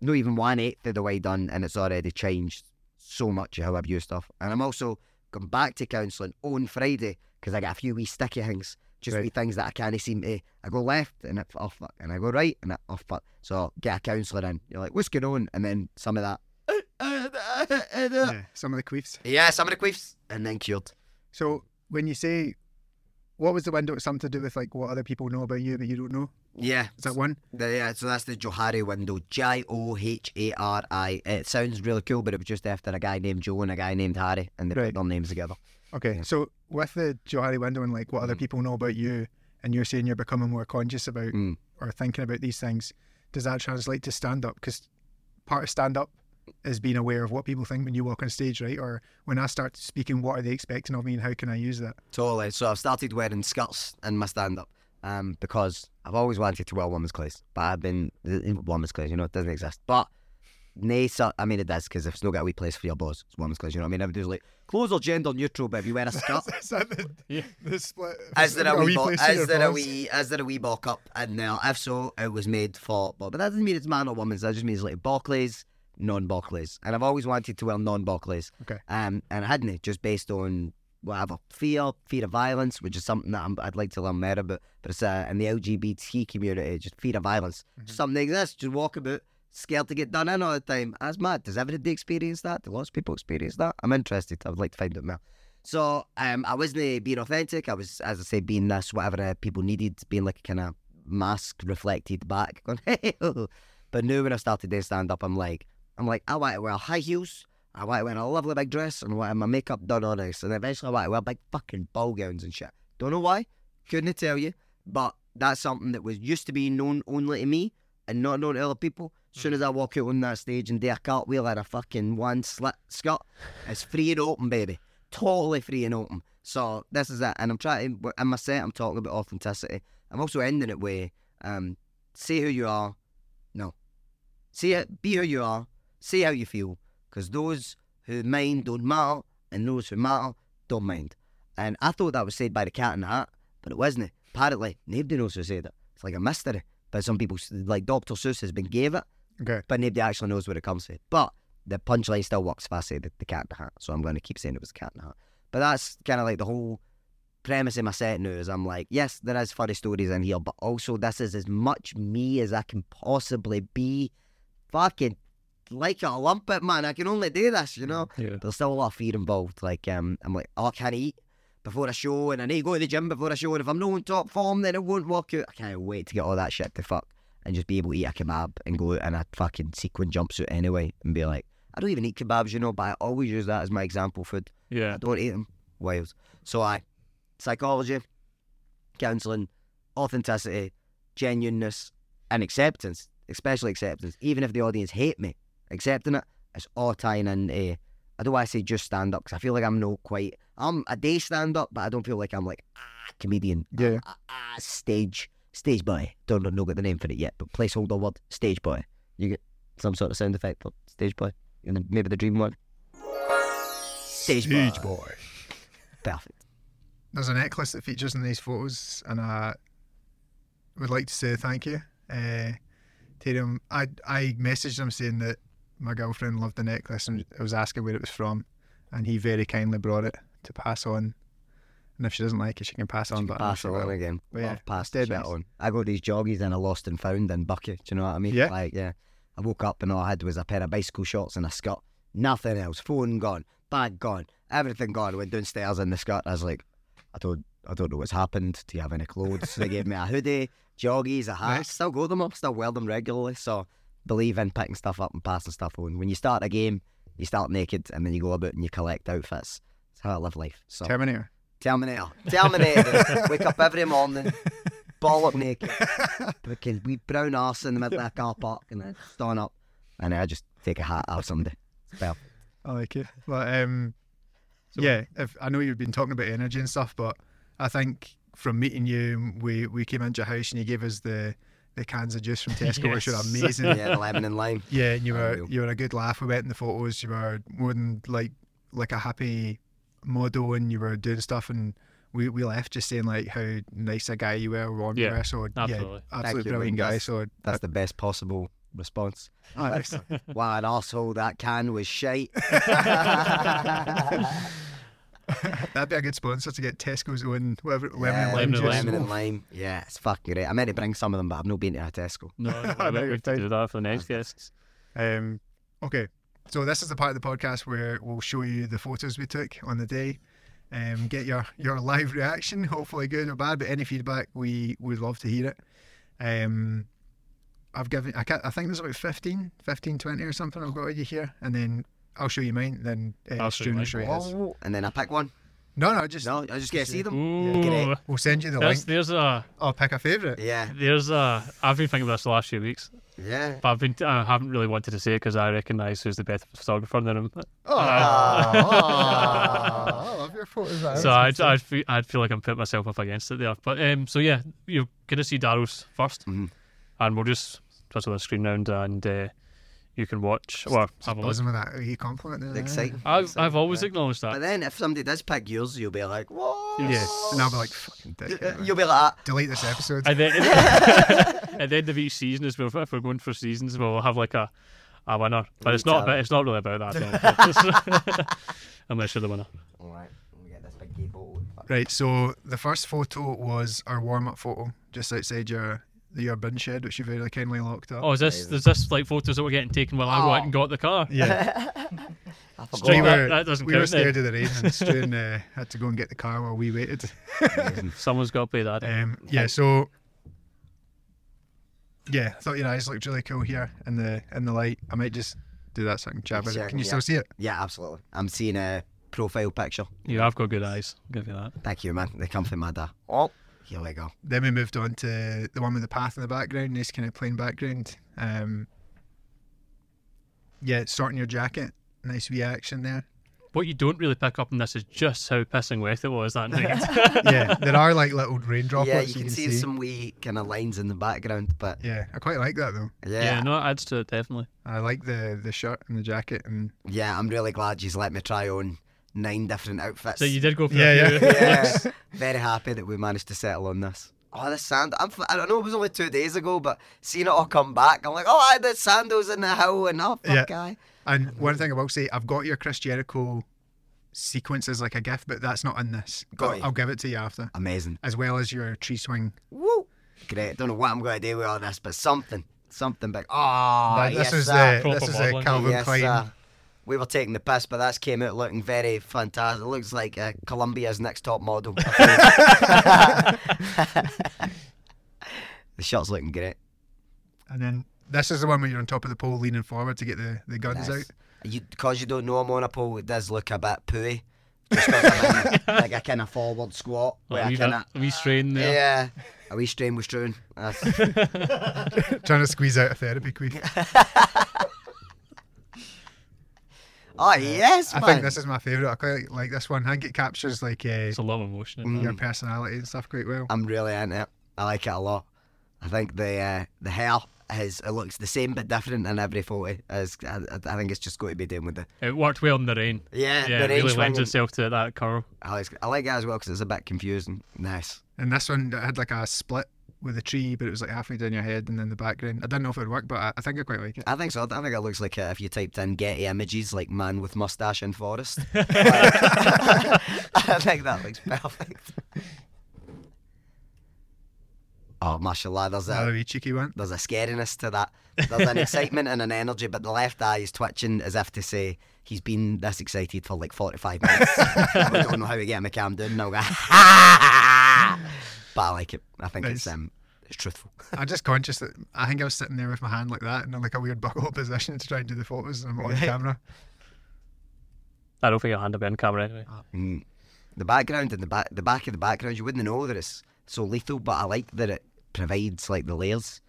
not even one eighth of the way done, and it's already changed so much of how I view stuff. And I'm also going back to counselling on Friday because I got a few wee sticky things, just Right. wee things that I can't seem to. I go left and it, oh fuck, and I go right and it, oh fuck. So get a counsellor in. You're like, what's going on? And then some of that. Yeah, some of the queefs. Yeah, some of the queefs, and then cured. So when you say, what was the window? It's something to do with like what other people know about you that you don't know. Yeah, Is that one? The, yeah, so that's the Johari window. J O H A R I. It sounds really cool, but it was just after a guy named Joe and a guy named Harry, and they Right. put their names together. Okay, so with the Johari window and like what other Mm. people know about you, and you're saying you're becoming more conscious about Mm. or thinking about these things, does that translate to stand up? Because part of stand up is being aware of what people think when you walk on stage, right? Or when I start speaking, what are they expecting of me, and how can I use that? Totally. So I've started wearing skirts in my stand up um, because I've always wanted to wear women's clothes, but I've been in women's clothes, you know, it doesn't exist. But nay, so, I mean, it does because if it's not got a wee place for your boss, it's women's clothes, you know what I mean? Everybody's like, clothes are gender neutral, but if you wear a skirt, is that the, Yeah. the split? Is there a wee, bo- is there a wee, is there a wee bulk up in there? If so, it was made for, but, but that doesn't mean it's man or woman's. That just means like Barclays, non-Barclays, and I've always wanted to wear non-Barclays. Okay. Um, and I hadn't just based on whatever fear, fear of violence, which is something that I'm, I'd like to learn more about. But it's uh, in the LGBT community, just fear of violence, Mhm. something exists. Just walk about scared to get done in all the time. That's mad. Does everybody experience that? Do lots of people experience that? I'm interested. I would like to find out more. So um, I wasn't being authentic. I was, as I say, being this, whatever uh, people needed, being like a kind of mask reflected back. Going, hey. But now when I started doing stand up, I'm like, I'm like, I want to wear high heels. I want to wear a lovely big dress and I want my makeup done on this. And eventually I want to wear big fucking ball gowns and shit. Don't know why. Couldn't tell you. But that's something that was used to be known only to me and not known to other people. As soon as I walk out on that stage and do a cartwheel at a fucking one slit skirt, it's free and open, baby. Totally free and open. So this is it. And I'm trying to, in my set, I'm talking about authenticity. I'm also ending it with um, say who you are. No. Say it, be who you are. Say how you feel. Because those who mind don't matter, and those who matter don't mind. And I thought that was said by the cat in the hat, but it wasn't. Apparently, nobody knows who said it. It's like a mystery. But some people, like Dr. Seuss has been gave it, Okay. but nobody actually knows where it comes from. But the punchline still works if I say the, the cat in the hat. So I'm going to keep saying it was the cat in the hat. But that's kind of like the whole premise of my set now is I'm like, yes, there is funny stories in here, but also this is as much me as I can possibly be. Fucking like a lumpet, man. I can only do this, you know? Yeah. There's still a lot of fear involved. Like, um, I'm like, oh, I can't eat before a show, and I need to go to the gym before a show, and if I'm not in top form, then it won't work out. I can't wait to get all that shit to fuck and just be able to eat a kebab and go out in a fucking sequin jumpsuit anyway and be like, I don't even eat kebabs, you know, but I always use that as my example food. Yeah. I don't eat them. Wild. So I, psychology, counselling, authenticity, genuineness, and acceptance, especially acceptance. Even if the audience hate me, accepting it, it's all tying in. Uh, I don't want to say just stand up because I feel like I'm not quite. I'm a day stand up, but I don't feel like I'm like ah comedian. Yeah. Ah, ah, stage stage boy. Don't know, no get the name for it yet, but placeholder word stage boy. You get some sort of sound effect for stage boy, and then maybe the dream one. Stage, boy. boy. Perfect. There's a necklace that features in these photos, and I would like to say thank you. Uh, to him, I I messaged him saying that my girlfriend loved the necklace, and I was asking where it was from, and he very kindly brought it to pass on. And if she doesn't like it, she can pass it on. But pass it on again. But yeah, I've passed nice. on. I got these joggies and I lost and found in Bucky. Do you know what I mean? Yeah. Like, yeah. I woke up and all I had was a pair of bicycle shorts and a skirt. Nothing else. Phone gone. Bag gone. Everything gone. I went downstairs in the skirt. I was like, I don't, I don't know what's happened. Do you have any clothes? they gave me a hoodie, joggies, a hat. Nice. Still got them up. Still wear them regularly. So believe in picking stuff up and passing stuff on. When you start a game, you start naked and then you go about and you collect outfits. That's how I live life. So Terminator. Terminator. Terminator. Wake up every morning, ball up naked, fucking wee brown arse in the middle of a car park, and then stand up, and then I just take a hat off somebody. It's perfect. I like it. But um, yeah, if I know you've been talking about energy and stuff, but I think from meeting you, we we came into your house and you gave us the the cans of juice from Tesco, which were amazing. Yeah, the lemon and lime. Yeah, and you were you were a good laugh. We went in the photos. You were more than like like a happy model, and you were doing stuff. And we, we left just saying like how nice a guy you were, warm you Yeah, were. So absolutely. yeah, absolutely you, brilliant mate. guy. That's- So uh, That's the best possible response. oh, nice. Wow, an arsehole, that can was shite. that'd be a good sponsor to get Tesco's own whatever lemon yeah, and lime lemon and juice. lime. lemon and lime. Yeah, it's fucking great. I meant to bring some of them, but I've not been to a Tesco. No, I no, know we you're have to fine. do that for the next guests. Um, okay, so this is the part of the podcast where we'll show you the photos we took on the day, um, get your your live reaction, hopefully good or bad, but any feedback we would love to hear it. Um, I've given, I, can't, I think there's about 15, 15, 20 or something I've got of you here, and then I'll show you mine, then uh, I'll show you Stu will mine. show you his. Oh, and then I pick one. No, no, just No, I just get to see them. Ooh, we'll send you the there's, link. there's a I'll pick a favourite. Yeah, there's a. I've been thinking about this the last few weeks, yeah. but I've been I haven't really wanted to say it because I recognise who's the best photographer in the room. Oh, I love your photos. man. so I'd, I'd, feel, I'd feel like I'm putting myself up against it there. But um, so yeah, you're gonna see Darrow's 1st Mhm. and we'll just twist the screen round and uh, you can watch or have a look. buzzing with that. You compliment there. Exciting. I've, I've always acknowledged that. But then if somebody does pick yours, you'll be like, what? Yes. and I'll be like, fucking dick. man. You'll be like, ah. Delete this episode. At the, at the end of each season, as well, if we're going for seasons, we'll have like a, a winner. But it's not about, it's not really about that. no. Unless you're the winner. all right, we get this big gay bottle. Right, so the first photo was our warm up photo just outside your your bin shed, which you very kindly locked up. Oh, is this is this like photos that we're getting taken while I go out and got the car? Yeah, I we forgot. that- were, that doesn't we were count then. scared of the rain and Stu uh, had to go and get the car while we waited. Someone's got to pay that. Um, yeah, so yeah, I thought your eyes looked really cool here in the in the light. I might just do that so I can chat with it. Sure, Can you yeah. still see it? Yeah, absolutely. I'm seeing a profile picture. You have got good eyes. I'll give you that. Thank you, man. They come from my dad. Oh, here we go. Then we moved on to the one with the path in the background, nice kind of plain background. Um, yeah, sorting your jacket, nice wee action there. What you don't really pick up on this is just how pissing wet it was that night. yeah, there are like little rain droplets. yeah, you can, see, some wee kind of lines in the background, but Yeah, I quite like that though. yeah, yeah, no, it adds to it definitely. I like the the shirt and the jacket and yeah, I'm really glad you've let me try on nine different outfits. So you did go for Yeah, a yeah. few. yeah, very happy that we managed to settle on this. Oh, the sand! I'm, f- I don't know. It was only two days ago, but seeing it all come back, I'm like, oh, I the sandals in the hill and oh, fuck, Yeah. aye. and one thing I will say, I've got your Chris Jericho sequence as like a gift, but that's not in this. Got I'll. I'll give it to you after, amazing. as well as your tree swing. Woo! Great. Don't know what I'm going to do with all this, but something, something big. Oh, But yes, this is sir. the Proper this is a modelling. Calvin yes, Klein. sir. We were taking the piss, but that's came out looking very fantastic. It looks like uh, Colombia's next top model. the shot's looking great. And then this is the one where you're on top of the pole leaning forward to get the, the guns Yes. out. You because you don't know I'm on a pole, it does look a bit pooey. Just 'cause I'm in, like a kind of forward squat. Like where a I wee, kind bit- a wee strain there. Yeah. A wee strain with Struan. That's, Trying to squeeze out a therapy quick. Oh yes, I man. think this is my favourite. I quite like, like this one. I think it captures like uh, It's a lot of emotion. in Mm. that. your personality and stuff quite well. I'm really into it. I like it a lot. I think the uh, the hair is it looks the same but different in every photo. As I, I think it's just going to be doing with the It worked well in the rain. yeah, Yeah, the it range really lends swinging. itself to that curl. I like, I like it as well because it's a bit confusing. Nice. And this one had like a split with a tree, but it was like halfway down your head and then the background. I don't know if it would work, but I, I think I quite like it. I think so. I think it looks like uh, if you typed in Getty images, like man with mustache in forest. I think that looks perfect. Oh, mashallah, there's Another a wee cheeky one. there's a scariness to that. There's an excitement and an energy, but the left eye is twitching as if to say he's been this excited for like 45 minutes. and we don't know how to get him a calm down. Now, but I like it. I think it's Nice. um, it's truthful. I'm just conscious that I think I was sitting there with my hand like that in like a weird buckle position to try and do the photos and I'm on camera. I don't think your hand will be on camera anyway. Mm. The background and the back, the back of the background, you wouldn't know that it's so lethal, but I like that it provides like the layers.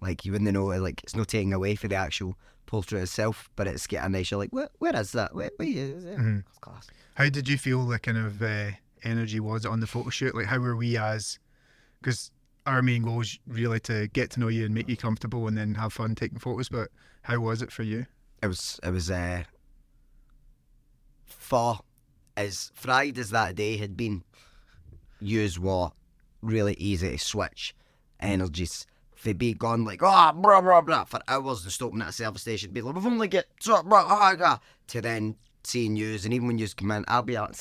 Like you wouldn't know, like it's not taking away for the actual portrait itself, but it's getting nice. You're like, where, where is that? Where, where is it? Mhm. Class. How did you feel the kind of uh, energy was on the photo shoot? Like, how were we as? Because our main goal is really to get to know you and make you comfortable and then have fun taking photos. But how was it for you? It was, it was, uh, for as fried as that day had been, yous were really easy to switch energies. They be gone like, oh, blah, blah, blah, for hours and stopping at a service station, be like, we've only get so, blah, blah, blah, to then seeing yous, and even when yous come in, I'll be out,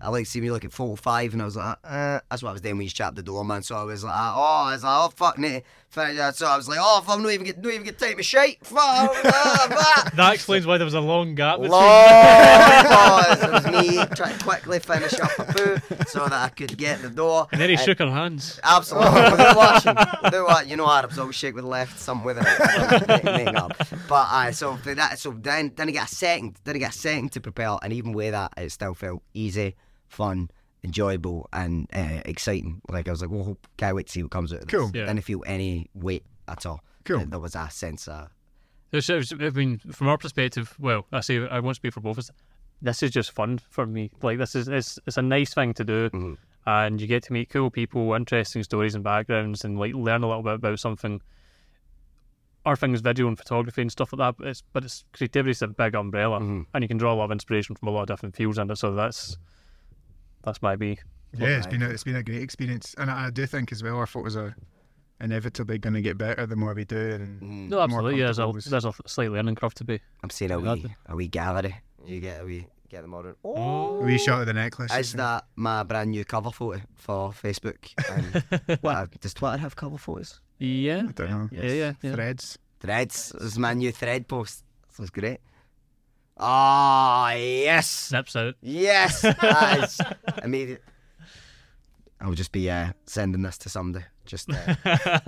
I like see me look at five, and I was like, uh, that's what I was doing when you chapped the door, man. So I was like, oh, I was like, oh, fuck me. So I was like, oh, if I'm not even get, not even get time to shake. That explains why there was a long gap between. Long pause. It was me trying to quickly finish up a poo so that I could get the door. And then he And- shook her hands. Absolutely. Without watching. Without what you know Arabs always shake with the left, some with right. But uh, so for that so then then I get a second then I get a second to prepare and even with that it still felt easy, fun, enjoyable and uh, exciting. Like I was like, well can't wait to see what comes out of this. Cool. Yeah. Didn't feel any weight at all. Cool. There- There was a sense of There's- there's- I mean, from our perspective, well, I say I won't speak for both of us. This is just fun for me. Like this is it's, it's a nice thing to do, Mhm. and you get to meet cool people, interesting stories and backgrounds, and like learn a little bit about something. Our thing is video and photography and stuff like that, but it's but it's creativity is a big umbrella, Mhm. and you can draw a lot of inspiration from a lot of different fields in it. So that's that's my be. Yeah, it's been a, it's been a great experience, and I, I do think as well our photos are inevitably going to get better the more we do. And mm, No, absolutely. Yeah, there's a comfortable with- there's a slight learning curve to be. I'm seeing a Exactly. wee a wee gallery. You get a wee get them all. Oh. a wee shot of the necklace. Is that my brand new cover photo for Facebook? And uh, does Twitter have cover photos? Yeah, I don't know. yeah, yeah. yeah. Threads. Threads. This is my new thread post. This was great. Oh yes, Snips out. yes. Nice. Immediate. I'll just be uh, sending this to somebody. Just uh,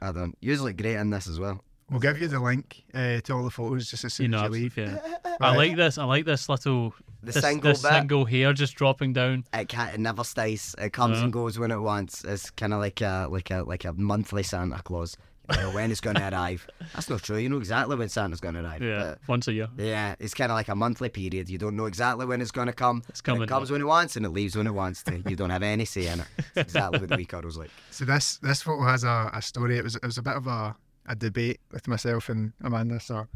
I don't. You look great in this as well. We'll give you the link uh, to all the photos just as soon You know, as you leave. yeah. I like this. I like this little The this, single this bit. single hair just dropping down. It can't. It never stays. It comes Yeah. and goes when it wants. It's kind of like a like a like a monthly Santa Claus. You when it's going to arrive. That's not true. You know exactly when Santa's going to arrive. Yeah, once a year. yeah. It's kind of like a monthly period. You don't know exactly when it's going to come. It's coming. It comes when it wants and it leaves when it wants to. You don't have any say in it. It's exactly what the wee was like. So this this photo has a, a story. It was it was a bit of a, a debate with myself and Amanda. So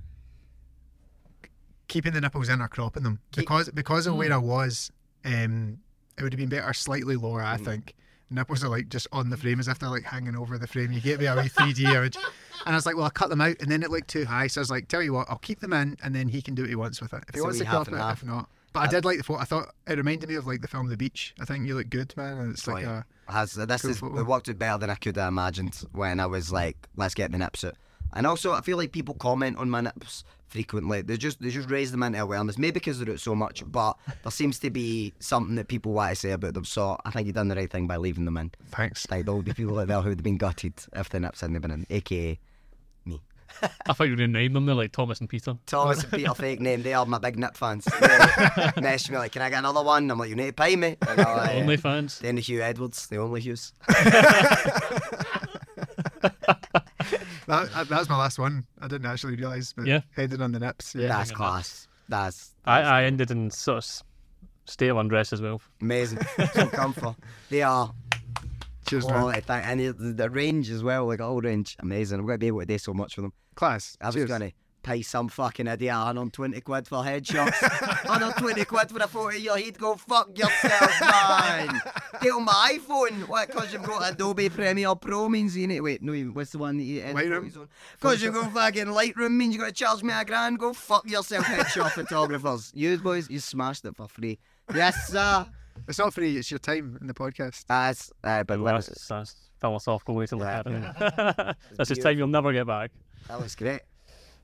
keeping the nipples in or cropping them because because of where I was, um, it would have been better slightly lower. I Mm. think nipples are like just on the frame as if they're like hanging over the frame. You get me a wee three D image, and I was like, well, I'll cut them out, and then it looked too high. So I was like, tell you what, I'll keep them in, and then he can do what he wants with it. If he wants to crop it, half. if not. But I Uh, did like the photo. I thought it reminded me of like the film The Beach. I think you look good, man. And it's Oh, like a Has this Cool is photo. it worked out better than I could have imagined when I was like, let's get the nips out. And also, I feel like people comment on my nips frequently. They just they just raise them into awareness. Maybe because they're it so much, but there seems to be something that people want to say about them. So I think you've done the right thing by leaving them in. Thanks. Like there'll be people out there who'd have been gutted if the nips hadn't been in, aka me. I thought you were going to name them. They're like Thomas and Peter. Thomas and Peter fake name. They are my big nip fans. They message me like, "Can I get another one?" I'm like, "You need to pay me." And they're like, Only fans. Then the Huw Edwards, the only Hughes. That, that that was my last one. I didn't actually realise, but Yeah. headed on the nips. Yeah. That's class. That's I, I ended in sort of s- state of undress as well. amazing. Some comfort. They are Cheers, man. quality thing. And the, the range as well, like all range, amazing. I'm going to be able to do so much for them. Class. I was Cheers. going to pay some fucking idiot 120 quid for headshots. 120 quid for a photo of your head. Go fuck yourself, man. Get on my iPhone. What? Because you've got Adobe Premiere Pro means you need. Wait, no, what's the one that you edit Lightroom? photos on? Because you've got fucking Lightroom means you got to charge me a grand. Go fuck yourself, headshot photographers. You boys, you smashed it for free. Yes, sir. It's not free. It's your time in the podcast. That's uh, but Well, let that's, that's a philosophical way to look at it. that's just time you'll never get back. that was great.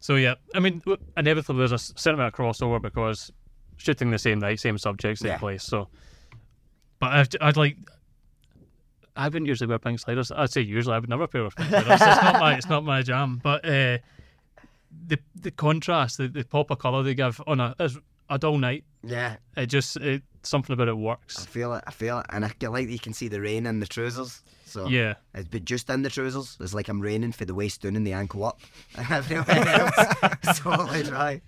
So yeah, I mean, inevitably there's a certain amount of crossover because shooting the same night, same subjects, same Yeah. place. So, but I'd, I'd like. I wouldn't usually wear pink sliders. I'd say usually I would never wear pink sliders. it's not my it's not my jam. But uh, the the contrast, the, the pop of colour they give on a a dull night, Yeah, it just it, something about it works. I feel it. I feel it, and I like you can see the rain in the trousers. So Yeah, It's but just in the trousers. It's like I'm raining for the waist down and the ankle up. And everywhere else, totally dry.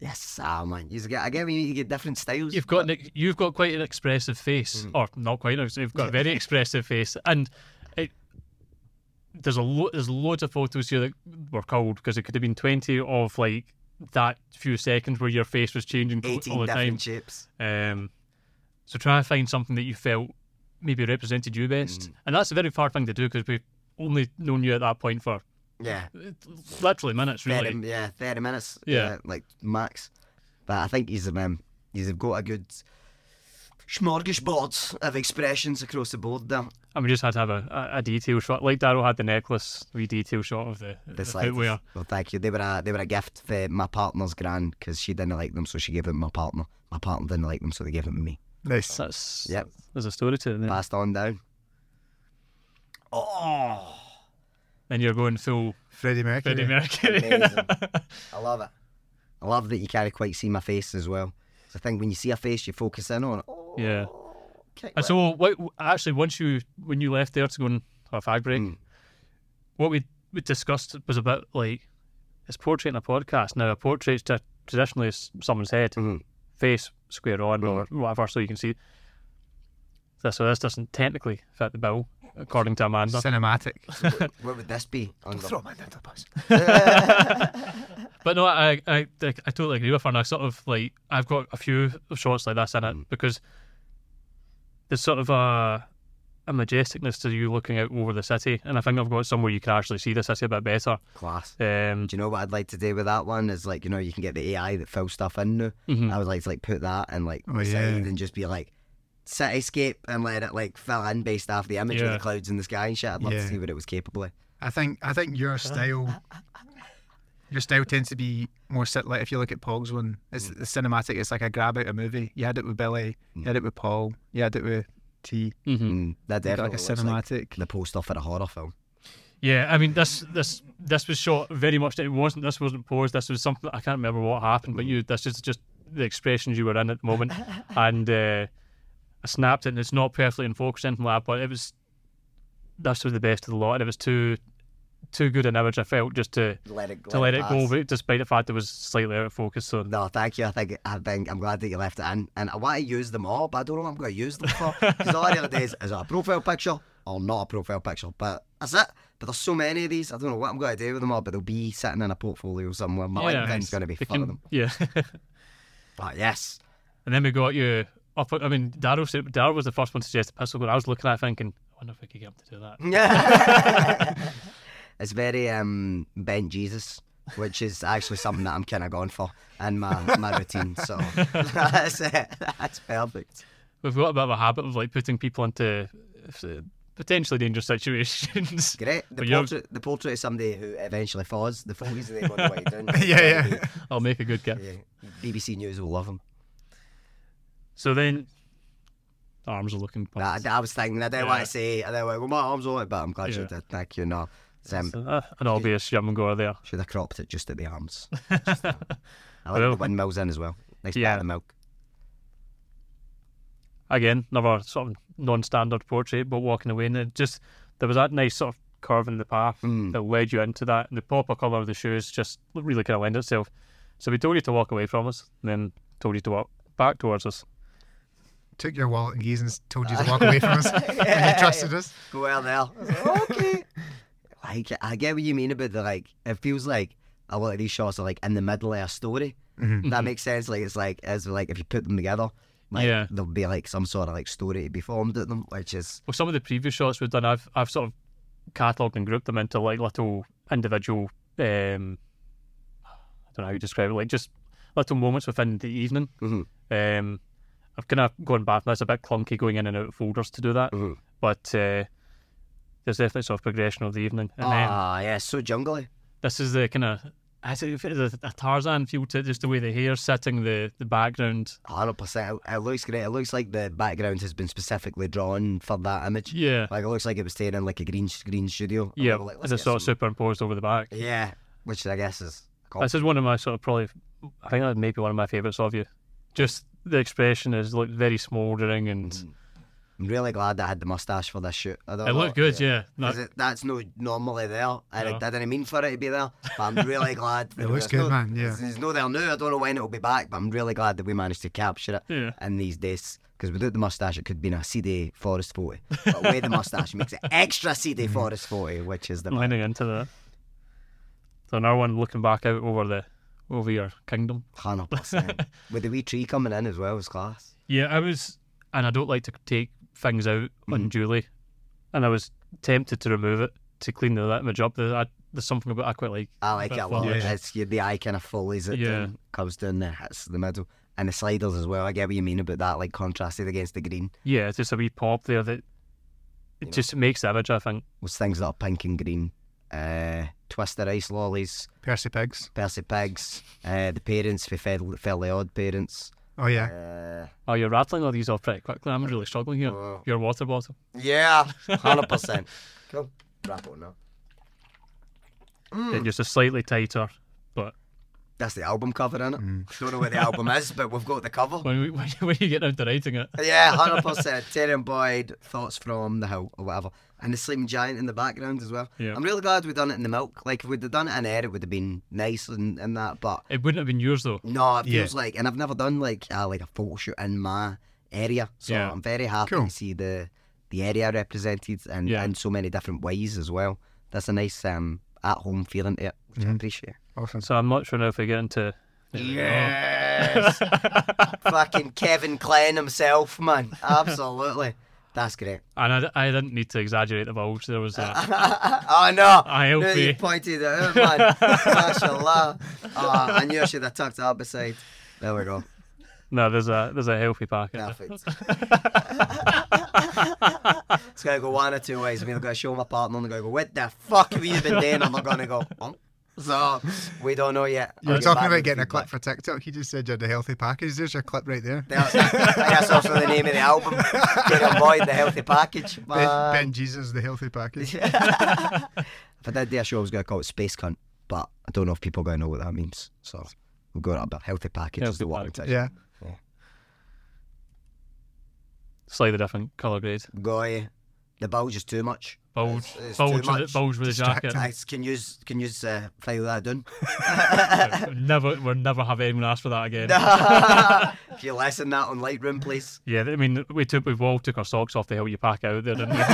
Yes, ah man. You get, I get you get different styles. you've got an, you've got quite an expressive face, or not quite. You've got a very expressive face, and it, there's a lo- there's loads of photos here that were culled because it could have been twenty of like that few seconds where your face was changing all the time. different shapes. Um, so try to find something that you felt maybe represented you best, Mm. and that's a very hard thing to do because we've only known you at that point for Yeah. literally minutes, 30, really. yeah, 30 minutes. Yeah. like max. But I think he's, um, he's got a good smorgasbord of expressions across the board there. And we just had to have a, a, a detail shot, like Darrow had the necklace, we detail shot of the, the, The footwear. Well, thank you. They were a they were a gift for my partner's gran because she didn't like them, so she gave them my partner. My partner didn't like them, so they gave them to me. Nice. That's Yep. There's a story to it. Then, Passed on down. Oh, And you're going full Freddie Mercury. Freddie Mercury. amazing! I love it. I love that you can't quite see my face as well. So I think when you see a face, you focus in on it. Oh, yeah. kick And it. so, what, actually, once you when you left there to go and have a fag break, Mm. what we we discussed was about like it's portrait in a podcast. Now, a portrait's tra- traditionally is someone's head, Mhm. Face square on or uh, whatever, so you can see. This, so this doesn't technically fit the bill, according to Amanda. Cinematic. what would this be? Under? Throw my under the bus. But no, I, I I I totally agree with her. And I sort of like I've got a few shots like this in it mm. because there's sort of a a majesticness to you looking out over the city, and I think I've got somewhere you can actually see the city a bit better. Class. Um, Do you know what I'd like to do with that one? Is like you know you can get the AI that fills stuff in now. mhm. I would like to like put that and like Oh, beside yeah. and just be like cityscape and let it like fill in based off the image of the clouds in the sky and shit. I'd love Yeah. to see what it was capable of. I think I think your style your style tends to be more sit like if you look at Paul's one, it's the cinematic, it's like a grab out a movie. You had it with Billy, you had it with Paul, you had it with T. Mhm. Mm, that You definitely like a looks like cinematic. the poster for a horror film. Yeah, I mean this this this was shot very much. It wasn't. This wasn't posed. This was something I can't remember what happened. But you, this is just the expressions you were in at the moment, and uh, I snapped it. and It's not perfectly in focus, or anything like that, but it was. This was the best of the lot, and it was too too good an image. I felt just to Let it go. to let it go, but despite the fact it was slightly out of focus. So No, thank you. I think I think I'm glad that you left it in, and I want to use them all, but I don't know what I'm going to use them for. Because all I really do is, is it a profile picture or not a profile picture? But that's it. But there's so many of these, I don't know what I'm going to do with them all. But they'll be sitting in a portfolio somewhere. My yeah, LinkedIn's going to be full can- of them. Yeah, But yes, and then we got you up. I mean, Darryl said Darryl was the first one to suggest the pistol gun. I was looking at it thinking, I wonder if we could get him to do that. it's very um, bent Jesus, which is actually something that I'm kind of going for in my, my routine. So that's it. That's perfect. we've got a bit of a habit of like putting people into uh, potentially dangerous situations. Great. The portrait, the portrait of somebody who eventually falls. The photos of them on the way down. Yeah, yeah. I'll make a good gift. yeah. BBC News will love him. So then, arms are looking. I. I was thinking, I didn't want to say, I didn't want, well, my arms on it, but I'm glad you Yeah. did. Thank you. No, It's, um, uh, an obvious yum and go there. should have cropped it just at the arms. Just, I like Well- the windmills in as well. Nice Yeah. of milk. Again, another sort of non-standard portrait, but walking away, and it just there was that nice sort of curve in the path Mm. that led you into that, and the proper colour of the shoes just really kind of lend itself. So we told you to walk away from us, and then told you to walk back towards us. Took your wallet and keys and told you to walk away from us. and you trusted us. Go out there. I was like, I get what you mean about the like. It feels like a lot of these shots are like in the middle of a story. That makes sense. Like it's like as like if you put them together, like Yeah. there'll be like some sort of like story to be formed at them, which is Well, some of the previous shots we've done, I've I've sort of catalogued and grouped them into like little individual. Um, I don't know how you describe it, like just little moments within the evening. Mhm. Um, I've kind of gone back. That's a bit clunky going in and out of folders to do that, Mhm. but uh, there's definitely sort of progression of the evening. And then ah yeah, so jungly. this is the kind of I say if it is a, a Tarzan feel to it, just the way the hair sitting, the the background. Hundred percent. It looks great. It looks like the background has been specifically drawn for that image. Yeah, Like it looks like it was taken in like a green green studio. Yeah, like, as it's get sort of superimposed over the back. Yeah, which I guess is. cool. This is one of my sort of probably, I think that may be one of my favourites of you. Just the expression is like very smouldering and Mm. I'm really glad that I had the mustache for this shoot. I don't it know, looked good. Yeah, No, 'Cause it, that's no normally there. I, No. I didn't mean for it to be there, but I'm really glad. It looks good, no, man, yeah. There's, there's no there now. I don't know when it'll be back, but I'm really glad that we managed to capture it yeah. in these days. Because without the mustache, it could have been a CD forest photo. But with the mustache, makes it extra CD forest photo, which is the Lining into that. So now one looking back out over the over your kingdom. hundred percent. With the wee tree coming in as well was class. Yeah, I was, and I don't like to take things out unduly, and I was tempted to remove it to clean the image up. There- I, there's something about I quite like. I like it a lot. fun. It's the eye kind of follows it Yeah. down, comes down there, hits the middle, and the sliders as well. I get what you mean about that, like contrasted against the green. Yeah, it's just a wee pop there that it know. just makes the image. I think. Was things that are pink and green. Uh, Twister ice lollies, Percy Pigs. Percy pigs, uh, the parents for Fel- Fairly Odd parents. Oh, yeah. Uh, Oh, you're rattling all these off pretty quickly. I'm really struggling here. Oh. Your water bottle. yeah, hundred percent. Cool. Wrap it now. It's just a slightly tighter, but That's the album cover in it. Mm. Don't know where the album is, but we've got the cover. when we, when, when you get down to writing it, Yeah, hundred percent. Tayram Boyd, thoughts from the hill or whatever, and the Sleeping Giant in the background as well. Yeah. I'm really glad we've done it in the milk. Like if we'd have done it in air, it would have been nice and, and that. But it wouldn't have been yours though. no, it Yeah. feels like, and I've never done like uh, like a photo shoot in my area, so Yeah. I'm very happy Cool. to see the the area represented and Yeah. in so many different ways as well. That's a nice um at home feeling to it, which I appreciate. Awesome. So I'm not sure now if we get into. Yes. Fucking Calvin Klein himself, man. Absolutely. That's great. And I, I didn't need to exaggerate the bulge. There was a. oh no! I that you pointed it out, man. Mashallah. Oh, I knew I should have tucked it up beside. There we go. No, there's a there's a healthy packet. Perfect. it's gonna go one or two ways. I'm either gonna show my partner and they're gonna go, What the fuck have you been doing? I'm not gonna go? So we don't know yet. You were talking about with getting a clip feedback. for TikTok. You just said you had a healthy package. There's your clip right there. That- that- That's also the name of the album. Get on board the healthy package. Ben, ben Jesus, the healthy package. if I did do a show, I was going to call it Space Cunt, but I don't know if people are going to know what that means. So we'll go up a healthy package is Healthy the package. Yeah. Slightly different colour grade. Go the bulge is too much. Bulge, It's- it's bulge, too with much. it, bulge with the jacket. I can use can use uh, file that down. never, we'll never have anyone ask for that again. if you lessen that on Lightroom, please. Yeah, I mean, we took we've all took our socks off to help you pack out there, didn't we?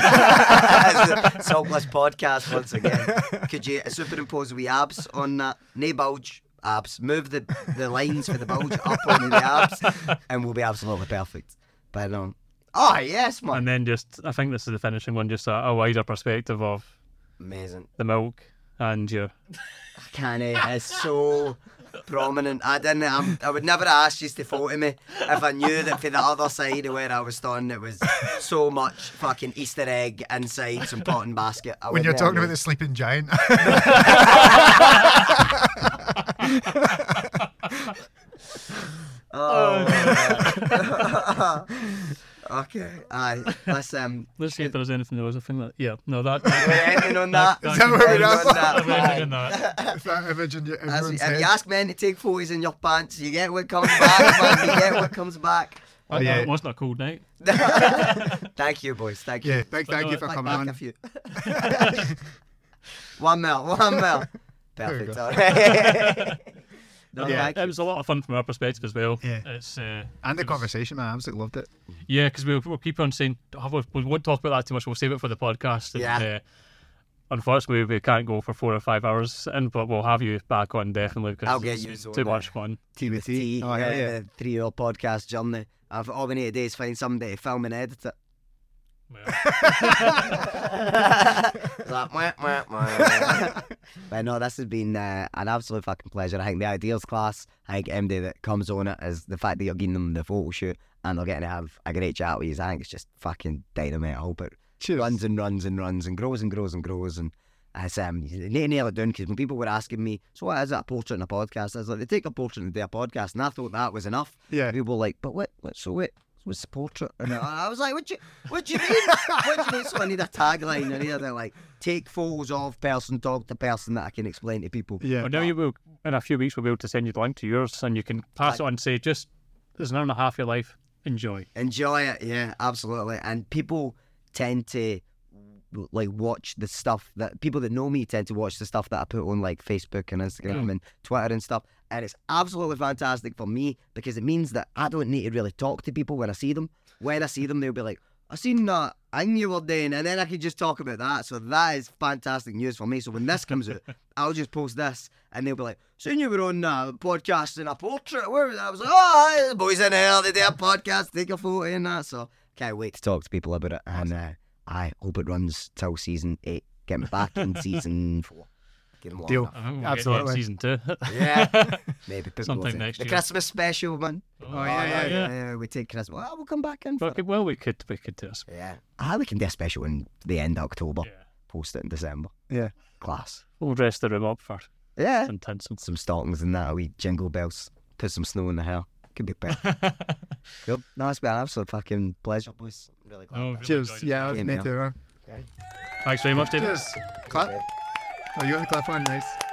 Saltless podcast once again. Could you superimpose wee abs on that? No bulge, abs. Move the, the lines for the bulge up on the abs, and we'll be absolutely perfect. But um, oh yes, man, and then just, I think this is the finishing one, just a, a wider perspective of amazing. the milk and your. Canny eh, is so prominent. I didn't. I'm, I would never ask you to photo me if I knew that for the other side of where I was standing, it was so much fucking Easter egg inside some pot and basket. I When you're talking about the sleeping giant. Oh. okay. Aye. Let's um. Let's see if there's anything there was. I think that. Yeah. No, that. Anything on that? Is that where we're at? on that? Everything in that. Is that image in your, As, if head? you ask men to take photos in your pants, you get what comes back, man. You get what comes back. Oh, yeah. It wasn't a cold night. Thank you, boys. Thank you. Yeah, big thank no, you for Back, coming on. a few. one mil, one mil. Perfect. all right. No, Yeah, thank It was a lot of fun from our perspective as well. Yeah. It's uh, And the it was- conversation, man. I absolutely loved it. Yeah, because we'll, we'll keep on saying "Oh, we we won't talk about that too much. We'll save it for the podcast. And, Yeah. Uh, unfortunately, we can't go for four or five hours, in, but we'll have you back on definitely because I'll get it's you too on much fun. TBT. Oh, yeah, yeah. uh, Three-year podcast journey. I've all we need to do is find somebody to film and edit it. Like, but no, this has been uh, an absolute fucking pleasure. I think the ideals class, I think MD that comes on it is the fact that you're giving them the photo shoot and they're getting to have a great chat with you. I think it's just fucking dynamite. I hope it Cheers. runs and runs and runs and grows and grows and grows and it's um you nail it down because when people were asking me, so what is it, a portrait in a podcast? I was like, they take a portrait and do a podcast, and I thought that was enough. Yeah. People were like, but what? what so what? What's the portrait? And I I was like, what you, what do you mean? what do you mean? So I need a tagline. I need to like take photos of person, talk to person that I can explain to people. Yeah. Well, now you will in a few weeks we'll be able to send you the link to yours, and you can pass it on. and Say just there's an hour and a half of your life. Enjoy. enjoy it yeah absolutely and people tend to like watch the stuff that people that know me tend to watch the stuff that I put on like Facebook and Instagram Mm. and Twitter and stuff and it's absolutely fantastic for me because it means that I don't need to really talk to people when I see them. When I see them they'll be like I seen that and you were doing and then I can just talk about that. So that is fantastic news for me. So when this comes out I'll just post this and they'll be like seen you were on a podcast in a portrait where was that?" I was like oh the boys in here they do a podcast take a photo and that. So can't wait to talk to people about it and uh, I hope it runs till season 8 get me back in season 4 Get 'em Deal. locked up. I think we'll Absolutely. Get season two. yeah maybe put Sometime both in. next the year. Christmas special man oh, yeah, yeah, yeah. we take Christmas well we'll come back in for Well, it. well, we could we could do this. yeah ah, we can do a special in the end of October Yeah. post it in December Yeah. class We'll dress the room up for yeah some tinsel. some stockings and that, We jingle bells, put some snow in the hair. Could be better. cool. No, it's been an absolute fucking pleasure, boys. Really glad. Oh, really Cheers. Yeah, Yeah, me man. too. man. Thanks very much, David. Cheers. Clap. Oh, you want to clap on. Nice.